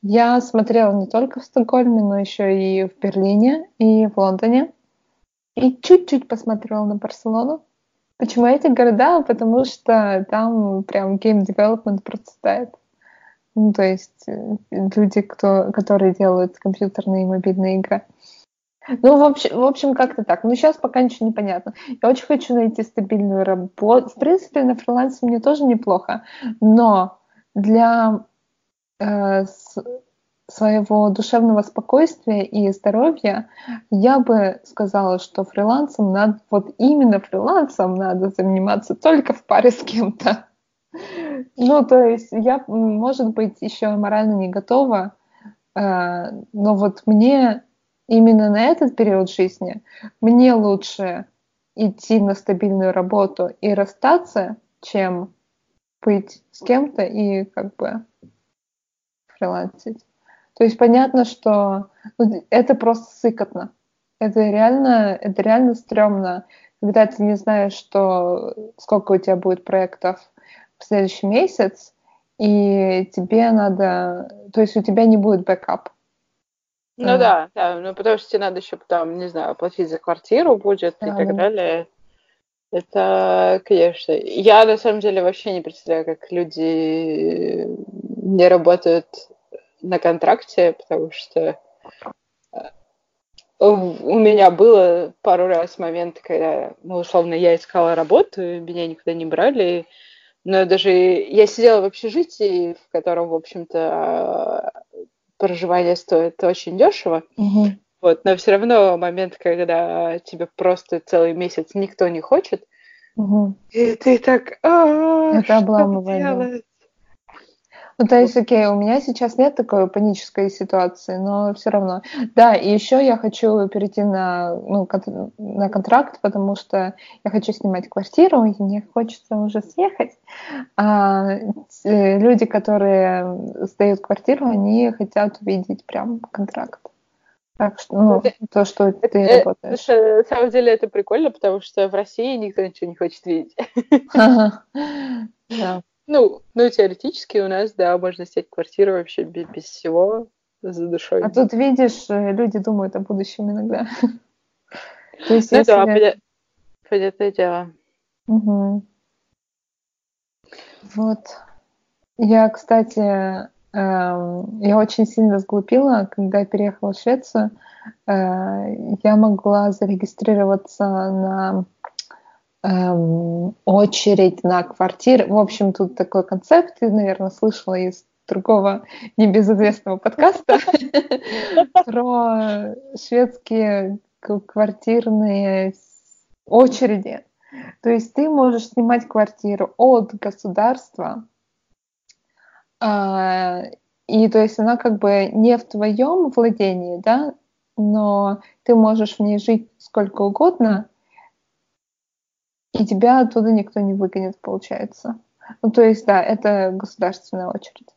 Я смотрела не только в Стокгольме, но еще и в Берлине и в Лондоне. И чуть-чуть посмотрела на Барселону. Почему эти города? Потому что там прям game development процветает. Ну, то есть э, люди, кто, которые делают компьютерные и мобильные игры. Ну, в общем, в общем как-то так. Но сейчас пока ничего не понятно. Я очень хочу найти стабильную работу. В принципе, на фрилансе мне тоже неплохо. Но для э, с, своего душевного спокойствия и здоровья я бы сказала, что фрилансом надо, вот именно фрилансом надо заниматься только в паре с кем-то. Ну, то есть я, может быть, еще морально не готова, э, но вот мне именно на этот период жизни мне лучше идти на стабильную работу и расстаться, чем быть с кем-то и как бы фрилансить. То есть понятно, что ну, это просто сыкотно. Это реально, это реально стрёмно, когда ты не знаешь, что, сколько у тебя будет проектов в следующий месяц, и тебе надо... То есть у тебя не будет backup. Ну а. да, да, ну потому что тебе надо еще потом, не знаю, оплатить за квартиру будет да, и так да. далее. Это, конечно. Я на самом деле вообще не представляю, как люди не работают на контракте, потому что э, у меня было пару раз моменты, когда, ну, условно, я искала работу, меня никуда не брали, но даже я сидела в общежитии, в котором, в общем-то, проживание стоит очень дешево. Угу. Вот, но все равно момент, когда тебе просто целый месяц никто не хочет, угу. и ты так, а, Это обламывает. Ну, то есть, окей, у меня сейчас нет такой панической ситуации, но все равно. Да, и еще я хочу перейти на, ну, кон- на контракт, потому что я хочу снимать квартиру, и мне хочется уже съехать. А э, люди, которые сдают квартиру, они хотят увидеть прям контракт. Так что, ну, это, то, что ты это, работаешь. Слушай, на самом деле это прикольно, потому что в России никто ничего не хочет видеть. Да. Ну, ну, теоретически у нас, да, можно снять квартиру вообще без, без всего за душой. А тут, видишь, э, люди думают о будущем иногда. То есть, ну если... да, понятное дело. Угу. Вот. Я, кстати, эм, я очень сильно сглупила, когда я переехала в Швецию. Э, я могла зарегистрироваться на эм, очередь на квартиры. В общем, тут такой концепт, ты, наверное, слышала из другого небезызвестного подкаста про шведские квартирные очереди. То есть ты можешь снимать квартиру от государства, а, и то есть она как бы не в твоем владении, да, но ты можешь в ней жить сколько угодно, и тебя оттуда никто не выгонит, получается. Ну, то есть, да, это государственная очередь.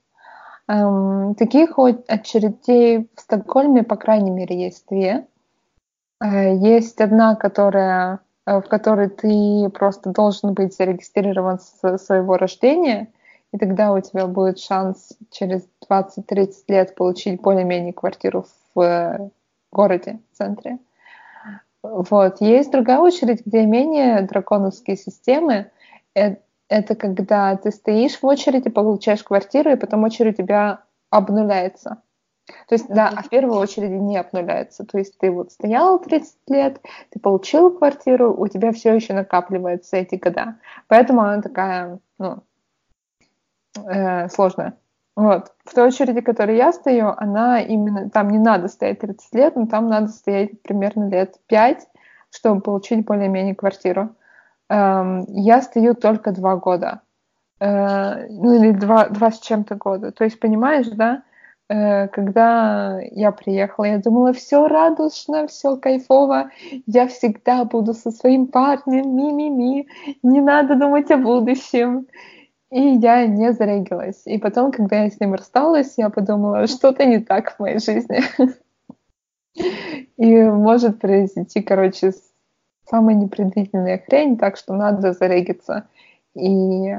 Эм, таких очередей в Стокгольме, по крайней мере, есть две. Э, есть одна, которая, э, в которой ты просто должен быть зарегистрирован с своего рождения, и тогда у тебя будет шанс через 20-30 лет получить более-менее квартиру в э, городе, в центре. Вот. Есть другая очередь, где менее драконовские системы. Это когда ты стоишь в очереди, получаешь квартиру, и потом очередь у тебя обнуляется. То есть, да, а в первой очереди не обнуляется. То есть ты вот стоял 30 лет, ты получил квартиру, у тебя все еще накапливаются эти года. Поэтому она такая, ну, э, сложная. Вот. В той очереди, в которой я стою, она именно... Там не надо стоять 30 лет, но там надо стоять примерно лет 5, чтобы получить более-менее квартиру. Эм, я стою только два года. Э, ну, или два, два с чем-то года. То есть, понимаешь, да? Э, когда я приехала, я думала, все радужно, все кайфово, я всегда буду со своим парнем, ми-ми-ми, не надо думать о будущем. И я не зарегилась. И потом, когда я с ним рассталась, я подумала, что-то не так в моей жизни. И может произойти, короче, самая непредвиденная хрень, так что надо зарегиться. И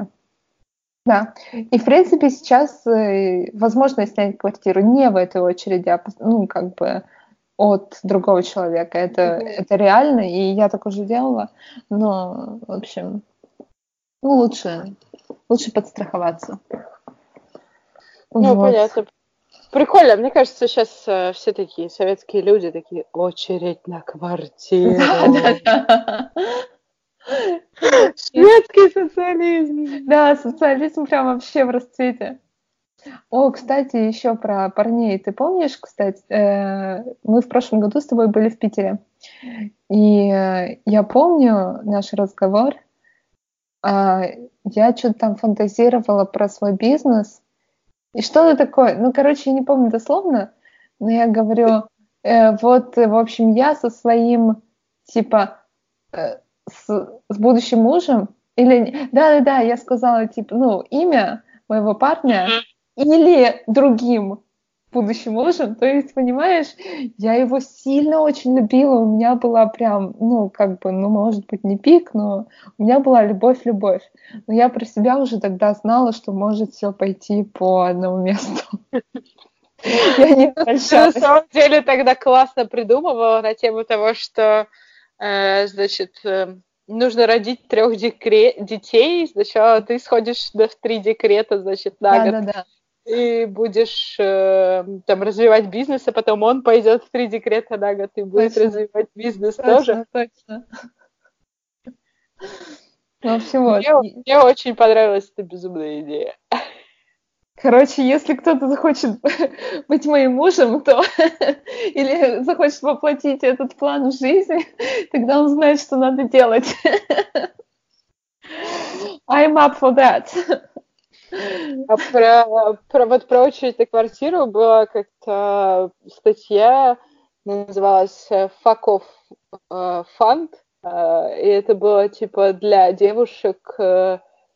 да. И, в принципе, сейчас э, возможно снять квартиру не в этой очереди, а, ну, как бы от другого человека. Это, mm-hmm. это реально, и я так уже делала. Но, в общем, ну, лучше лучше подстраховаться. Ну, вот. понятно. Прикольно, мне кажется, сейчас э, все такие советские люди такие очередь на квартиру. Шведский социализм. Да, социализм прям вообще в расцвете. О, кстати, еще про парней. Ты помнишь, кстати, э, мы в прошлом году с тобой были в Питере. И э, я помню наш разговор. Э, я что-то там фантазировала про свой бизнес. И что-то такое. Ну, короче, я не помню дословно, но я говорю, э, вот, в общем, я со своим, типа, э, с, с будущим мужем, или, да-да-да, я сказала, типа, ну, имя моего парня, или другим будущим мужем. То есть, понимаешь, я его сильно очень любила. У меня была прям, ну, как бы, ну, может быть, не пик, но у меня была любовь-любовь. Но я про себя уже тогда знала, что может все пойти по одному месту. Я не На самом деле тогда классно придумывала на тему того, что, э, значит, э, нужно родить трех детей. Сначала ты сходишь в три декрета, значит, на год. Да, да, да и будешь э, там развивать бизнес, а потом он пойдет в три декрета на год и будет точно. развивать бизнес точно, тоже. Точно. Ну, в общем, вот. Мне, мне очень понравилась эта безумная идея. Короче, если кто-то захочет быть моим мужем, то или захочет воплотить этот план в жизни, тогда он знает, что надо делать. I'm up for that. А про, про, вот про очередь на квартиру была как-то статья, называлась «Fuck off uh, fund», uh, и это было типа для девушек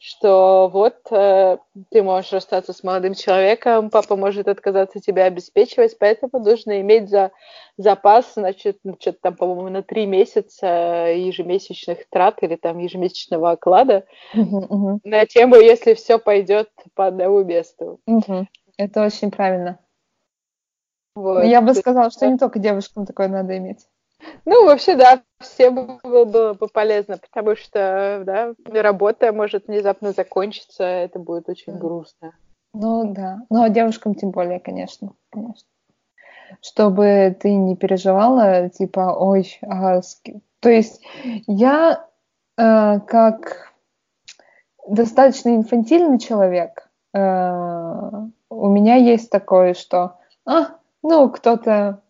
что вот э, ты можешь расстаться с молодым человеком, папа может отказаться тебя обеспечивать, поэтому нужно иметь за, запас, значит, ну, что-то там, по-моему, на три месяца ежемесячных трат или там ежемесячного оклада uh-huh, uh-huh. на тему, если все пойдет по одному месту. Uh-huh. Это очень правильно. Вот. Я бы сказала, что не только девушкам такое надо иметь. Ну, вообще, да, всем было, было бы полезно, потому что, да, работа может внезапно закончиться, это будет очень грустно. Ну, да. Ну, а девушкам тем более, конечно, конечно. Чтобы ты не переживала, типа, ой, а... то есть я э, как достаточно инфантильный человек, э, у меня есть такое, что, а, ну, кто-то,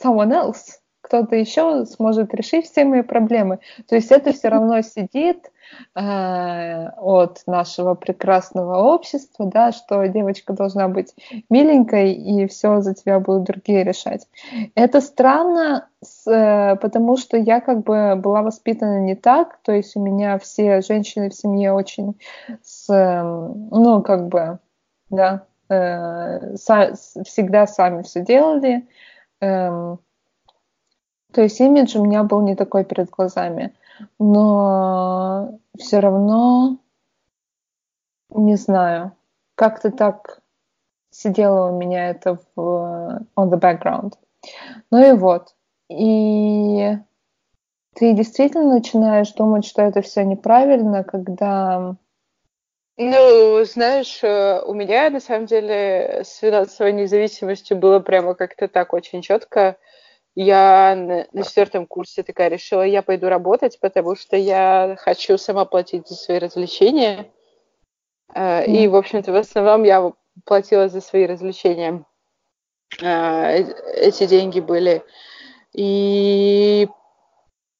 someone else, кто-то еще сможет решить все мои проблемы. То есть это все равно сидит э, от нашего прекрасного общества, да, что девочка должна быть миленькой, и все за тебя будут другие решать. Это странно, э, потому что я как бы была воспитана не так, то есть у меня все женщины в семье очень, с, э, ну, как бы, да, э, всегда сами все делали. Э, то есть имидж у меня был не такой перед глазами. Но все равно не знаю, как-то так сидело у меня это в on the background. Ну и вот. И ты действительно начинаешь думать, что это все неправильно, когда... Ну, знаешь, э, у меня на самом деле с финансовой независимостью было прямо как-то так очень четко я на, четвертом курсе такая решила, я пойду работать, потому что я хочу сама платить за свои развлечения. Mm. И, в общем-то, в основном я платила за свои развлечения. Э, эти деньги были. И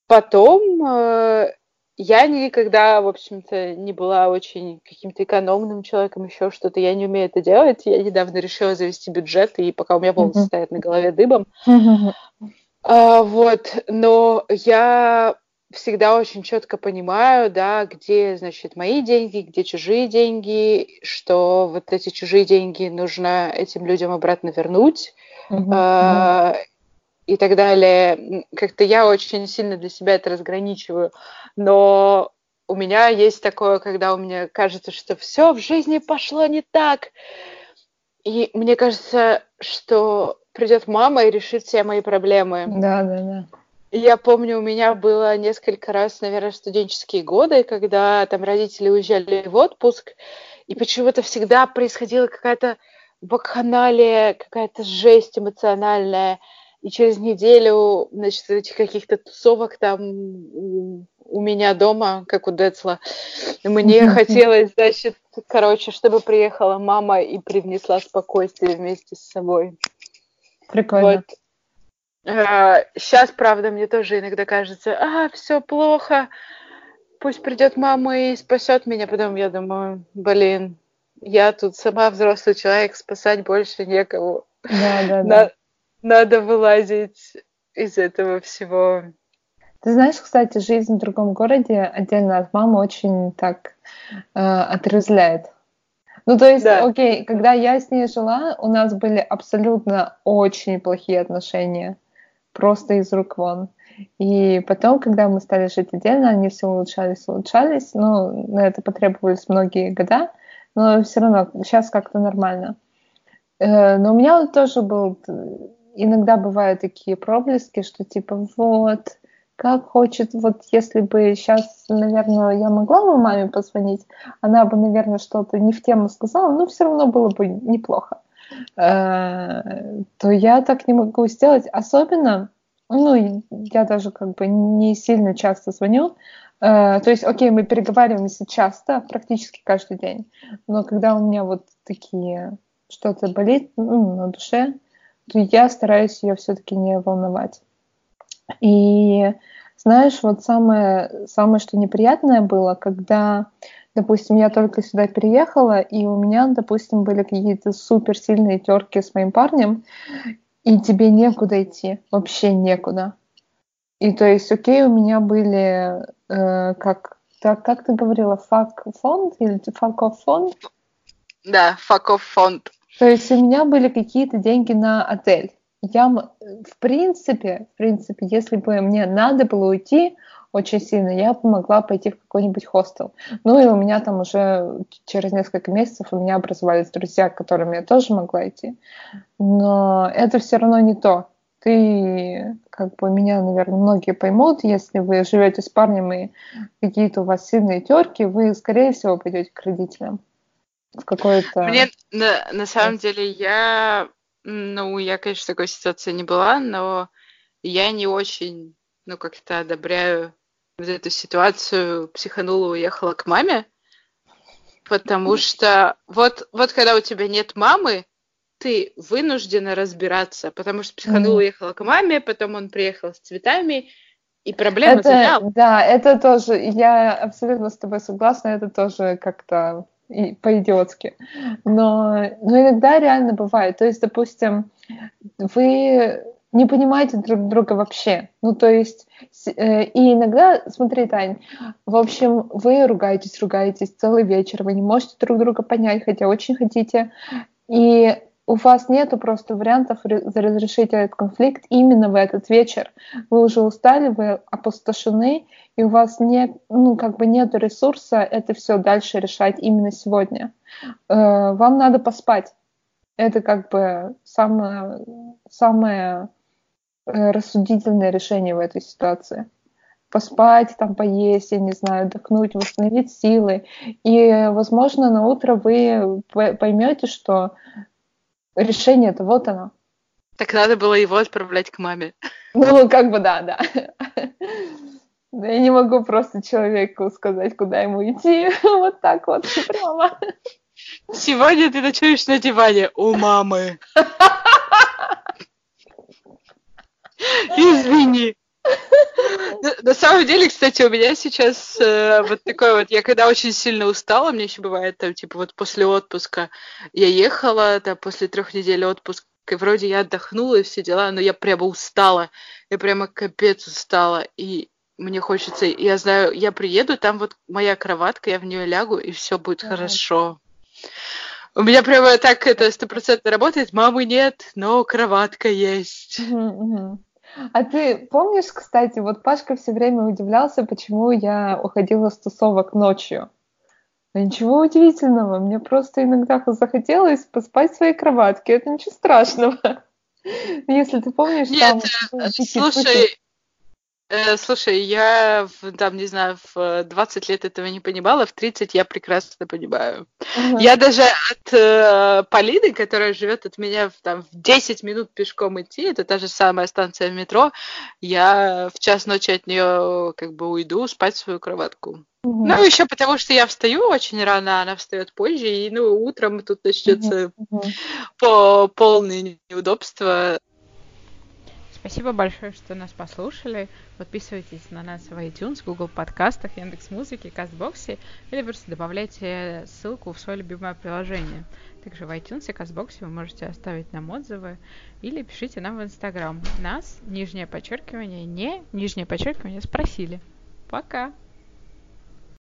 потом э, я никогда, в общем-то, не была очень каким-то экономным человеком, еще что-то. Я не умею это делать. Я недавно решила завести бюджет, и пока у меня волосы mm-hmm. стоят на голове дыбом. Mm-hmm. А, вот, но я всегда очень четко понимаю, да, где, значит, мои деньги, где чужие деньги, что вот эти чужие деньги нужно этим людям обратно вернуть. Mm-hmm. Uh, и так далее. Как-то я очень сильно для себя это разграничиваю. Но у меня есть такое, когда у меня кажется, что все в жизни пошло не так. И мне кажется, что придет мама и решит все мои проблемы. Да, да, да. Я помню, у меня было несколько раз, наверное, студенческие годы, когда там родители уезжали в отпуск, и почему-то всегда происходила какая-то вакханалия, какая-то жесть эмоциональная. И через неделю, значит, этих каких-то тусовок там у, меня дома, как у Децла, мне хотелось, значит, короче, чтобы приехала мама и привнесла спокойствие вместе с собой. Прикольно. Вот. А, сейчас, правда, мне тоже иногда кажется, а, все плохо, пусть придет мама и спасет меня. Потом я думаю, блин, я тут сама взрослый человек, спасать больше некого. Да, да, да надо вылазить из этого всего. Ты знаешь, кстати, жизнь в другом городе отдельно от мамы очень так э, отрезляет. Ну, то есть, да. окей, когда я с ней жила, у нас были абсолютно очень плохие отношения. Просто из рук вон. И потом, когда мы стали жить отдельно, они все улучшались, улучшались. Ну, на это потребовались многие года, но все равно сейчас как-то нормально. Э, но у меня тоже был иногда бывают такие проблески, что типа вот, как хочет, вот если бы сейчас, наверное, я могла бы маме позвонить, она бы, наверное, что-то не в тему сказала, но все равно было бы неплохо. Э, то я так не могу сделать. Особенно, ну, я даже как бы не сильно часто звоню, Uh, то есть, окей, мы переговариваемся часто, практически каждый день, но когда у меня вот такие что-то болит ну, на душе, я стараюсь ее все-таки не волновать. И знаешь, вот самое, самое, что неприятное было, когда, допустим, я только сюда переехала, и у меня, допустим, были какие-то суперсильные терки с моим парнем, и тебе некуда идти, вообще некуда. И то есть, окей, у меня были, э, как, так, как ты говорила, фак-фонд или факов-фонд? Да, факов-фонд. То есть у меня были какие-то деньги на отель. Я, в принципе, в принципе, если бы мне надо было уйти очень сильно, я бы могла пойти в какой-нибудь хостел. Ну и у меня там уже через несколько месяцев у меня образовались друзья, к которым я тоже могла идти. Но это все равно не то. Ты, как бы, меня, наверное, многие поймут, если вы живете с парнем и какие-то у вас сильные терки, вы, скорее всего, пойдете к родителям в какое-то... Мне, на, на самом деле, я, ну, я, конечно, в такой ситуации не была, но я не очень, ну, как-то одобряю вот эту ситуацию, психанула, уехала к маме, потому что вот, вот когда у тебя нет мамы, ты вынуждена разбираться, потому что психанула, уехала к маме, потом он приехал с цветами, и проблема это, Да, это тоже, я абсолютно с тобой согласна, это тоже как-то по-идиотски. Но, но иногда реально бывает. То есть, допустим, вы не понимаете друг друга вообще. Ну, то есть, э, и иногда, смотри, Тань, в общем, вы ругаетесь, ругаетесь целый вечер, вы не можете друг друга понять, хотя очень хотите. И у вас нету просто вариантов разрешить этот конфликт именно в этот вечер. Вы уже устали, вы опустошены, и у вас не, ну, как бы нет ресурса это все дальше решать именно сегодня. Э, вам надо поспать. Это как бы самое, самое э, рассудительное решение в этой ситуации. Поспать, там поесть, я не знаю, отдохнуть, восстановить силы. И, возможно, на утро вы поймете, что решение-то вот оно. Так надо было его отправлять к маме. Ну, как бы да, да. Я не могу просто человеку сказать, куда ему идти. Вот так вот, прямо. Сегодня ты ночуешь на диване у мамы. Извини. На, на самом деле, кстати, у меня сейчас э, вот такой вот, я когда очень сильно устала, мне еще бывает там, типа, вот после отпуска я ехала, да, после трех недель отпуска, и вроде я отдохнула и все дела, но я прямо устала, я прямо капец устала, и мне хочется, я знаю, я приеду, там вот моя кроватка, я в нее лягу, и все будет ага. хорошо. У меня прямо так это стопроцентно работает. Мамы нет, но кроватка есть. Угу, угу. А ты помнишь, кстати, вот Пашка все время удивлялся, почему я уходила с тусовок ночью. Ничего удивительного, мне просто иногда захотелось поспать в своей кроватке, это ничего страшного. Если ты помнишь, Нет, там... Э, слушай, Э, слушай, я, в, там, не знаю, в 20 лет этого не понимала, в 30 я прекрасно понимаю. Uh-huh. Я даже от э, Полины, которая живет от меня в, там, в 10 минут пешком идти, это та же самая станция метро, я в час ночи от нее как бы уйду спать в свою кроватку. Uh-huh. Ну, еще потому что я встаю очень рано, она встает позже, и ну, утром тут начнется uh-huh. по полное неудобство. Спасибо большое, что нас послушали. Подписывайтесь на нас в iTunes, Google подкастах, Яндекс Музыке, Кастбоксе или просто добавляйте ссылку в свое любимое приложение. Также в iTunes и Кастбоксе вы можете оставить нам отзывы или пишите нам в Инстаграм. Нас, нижнее подчеркивание, не, нижнее подчеркивание, спросили. Пока!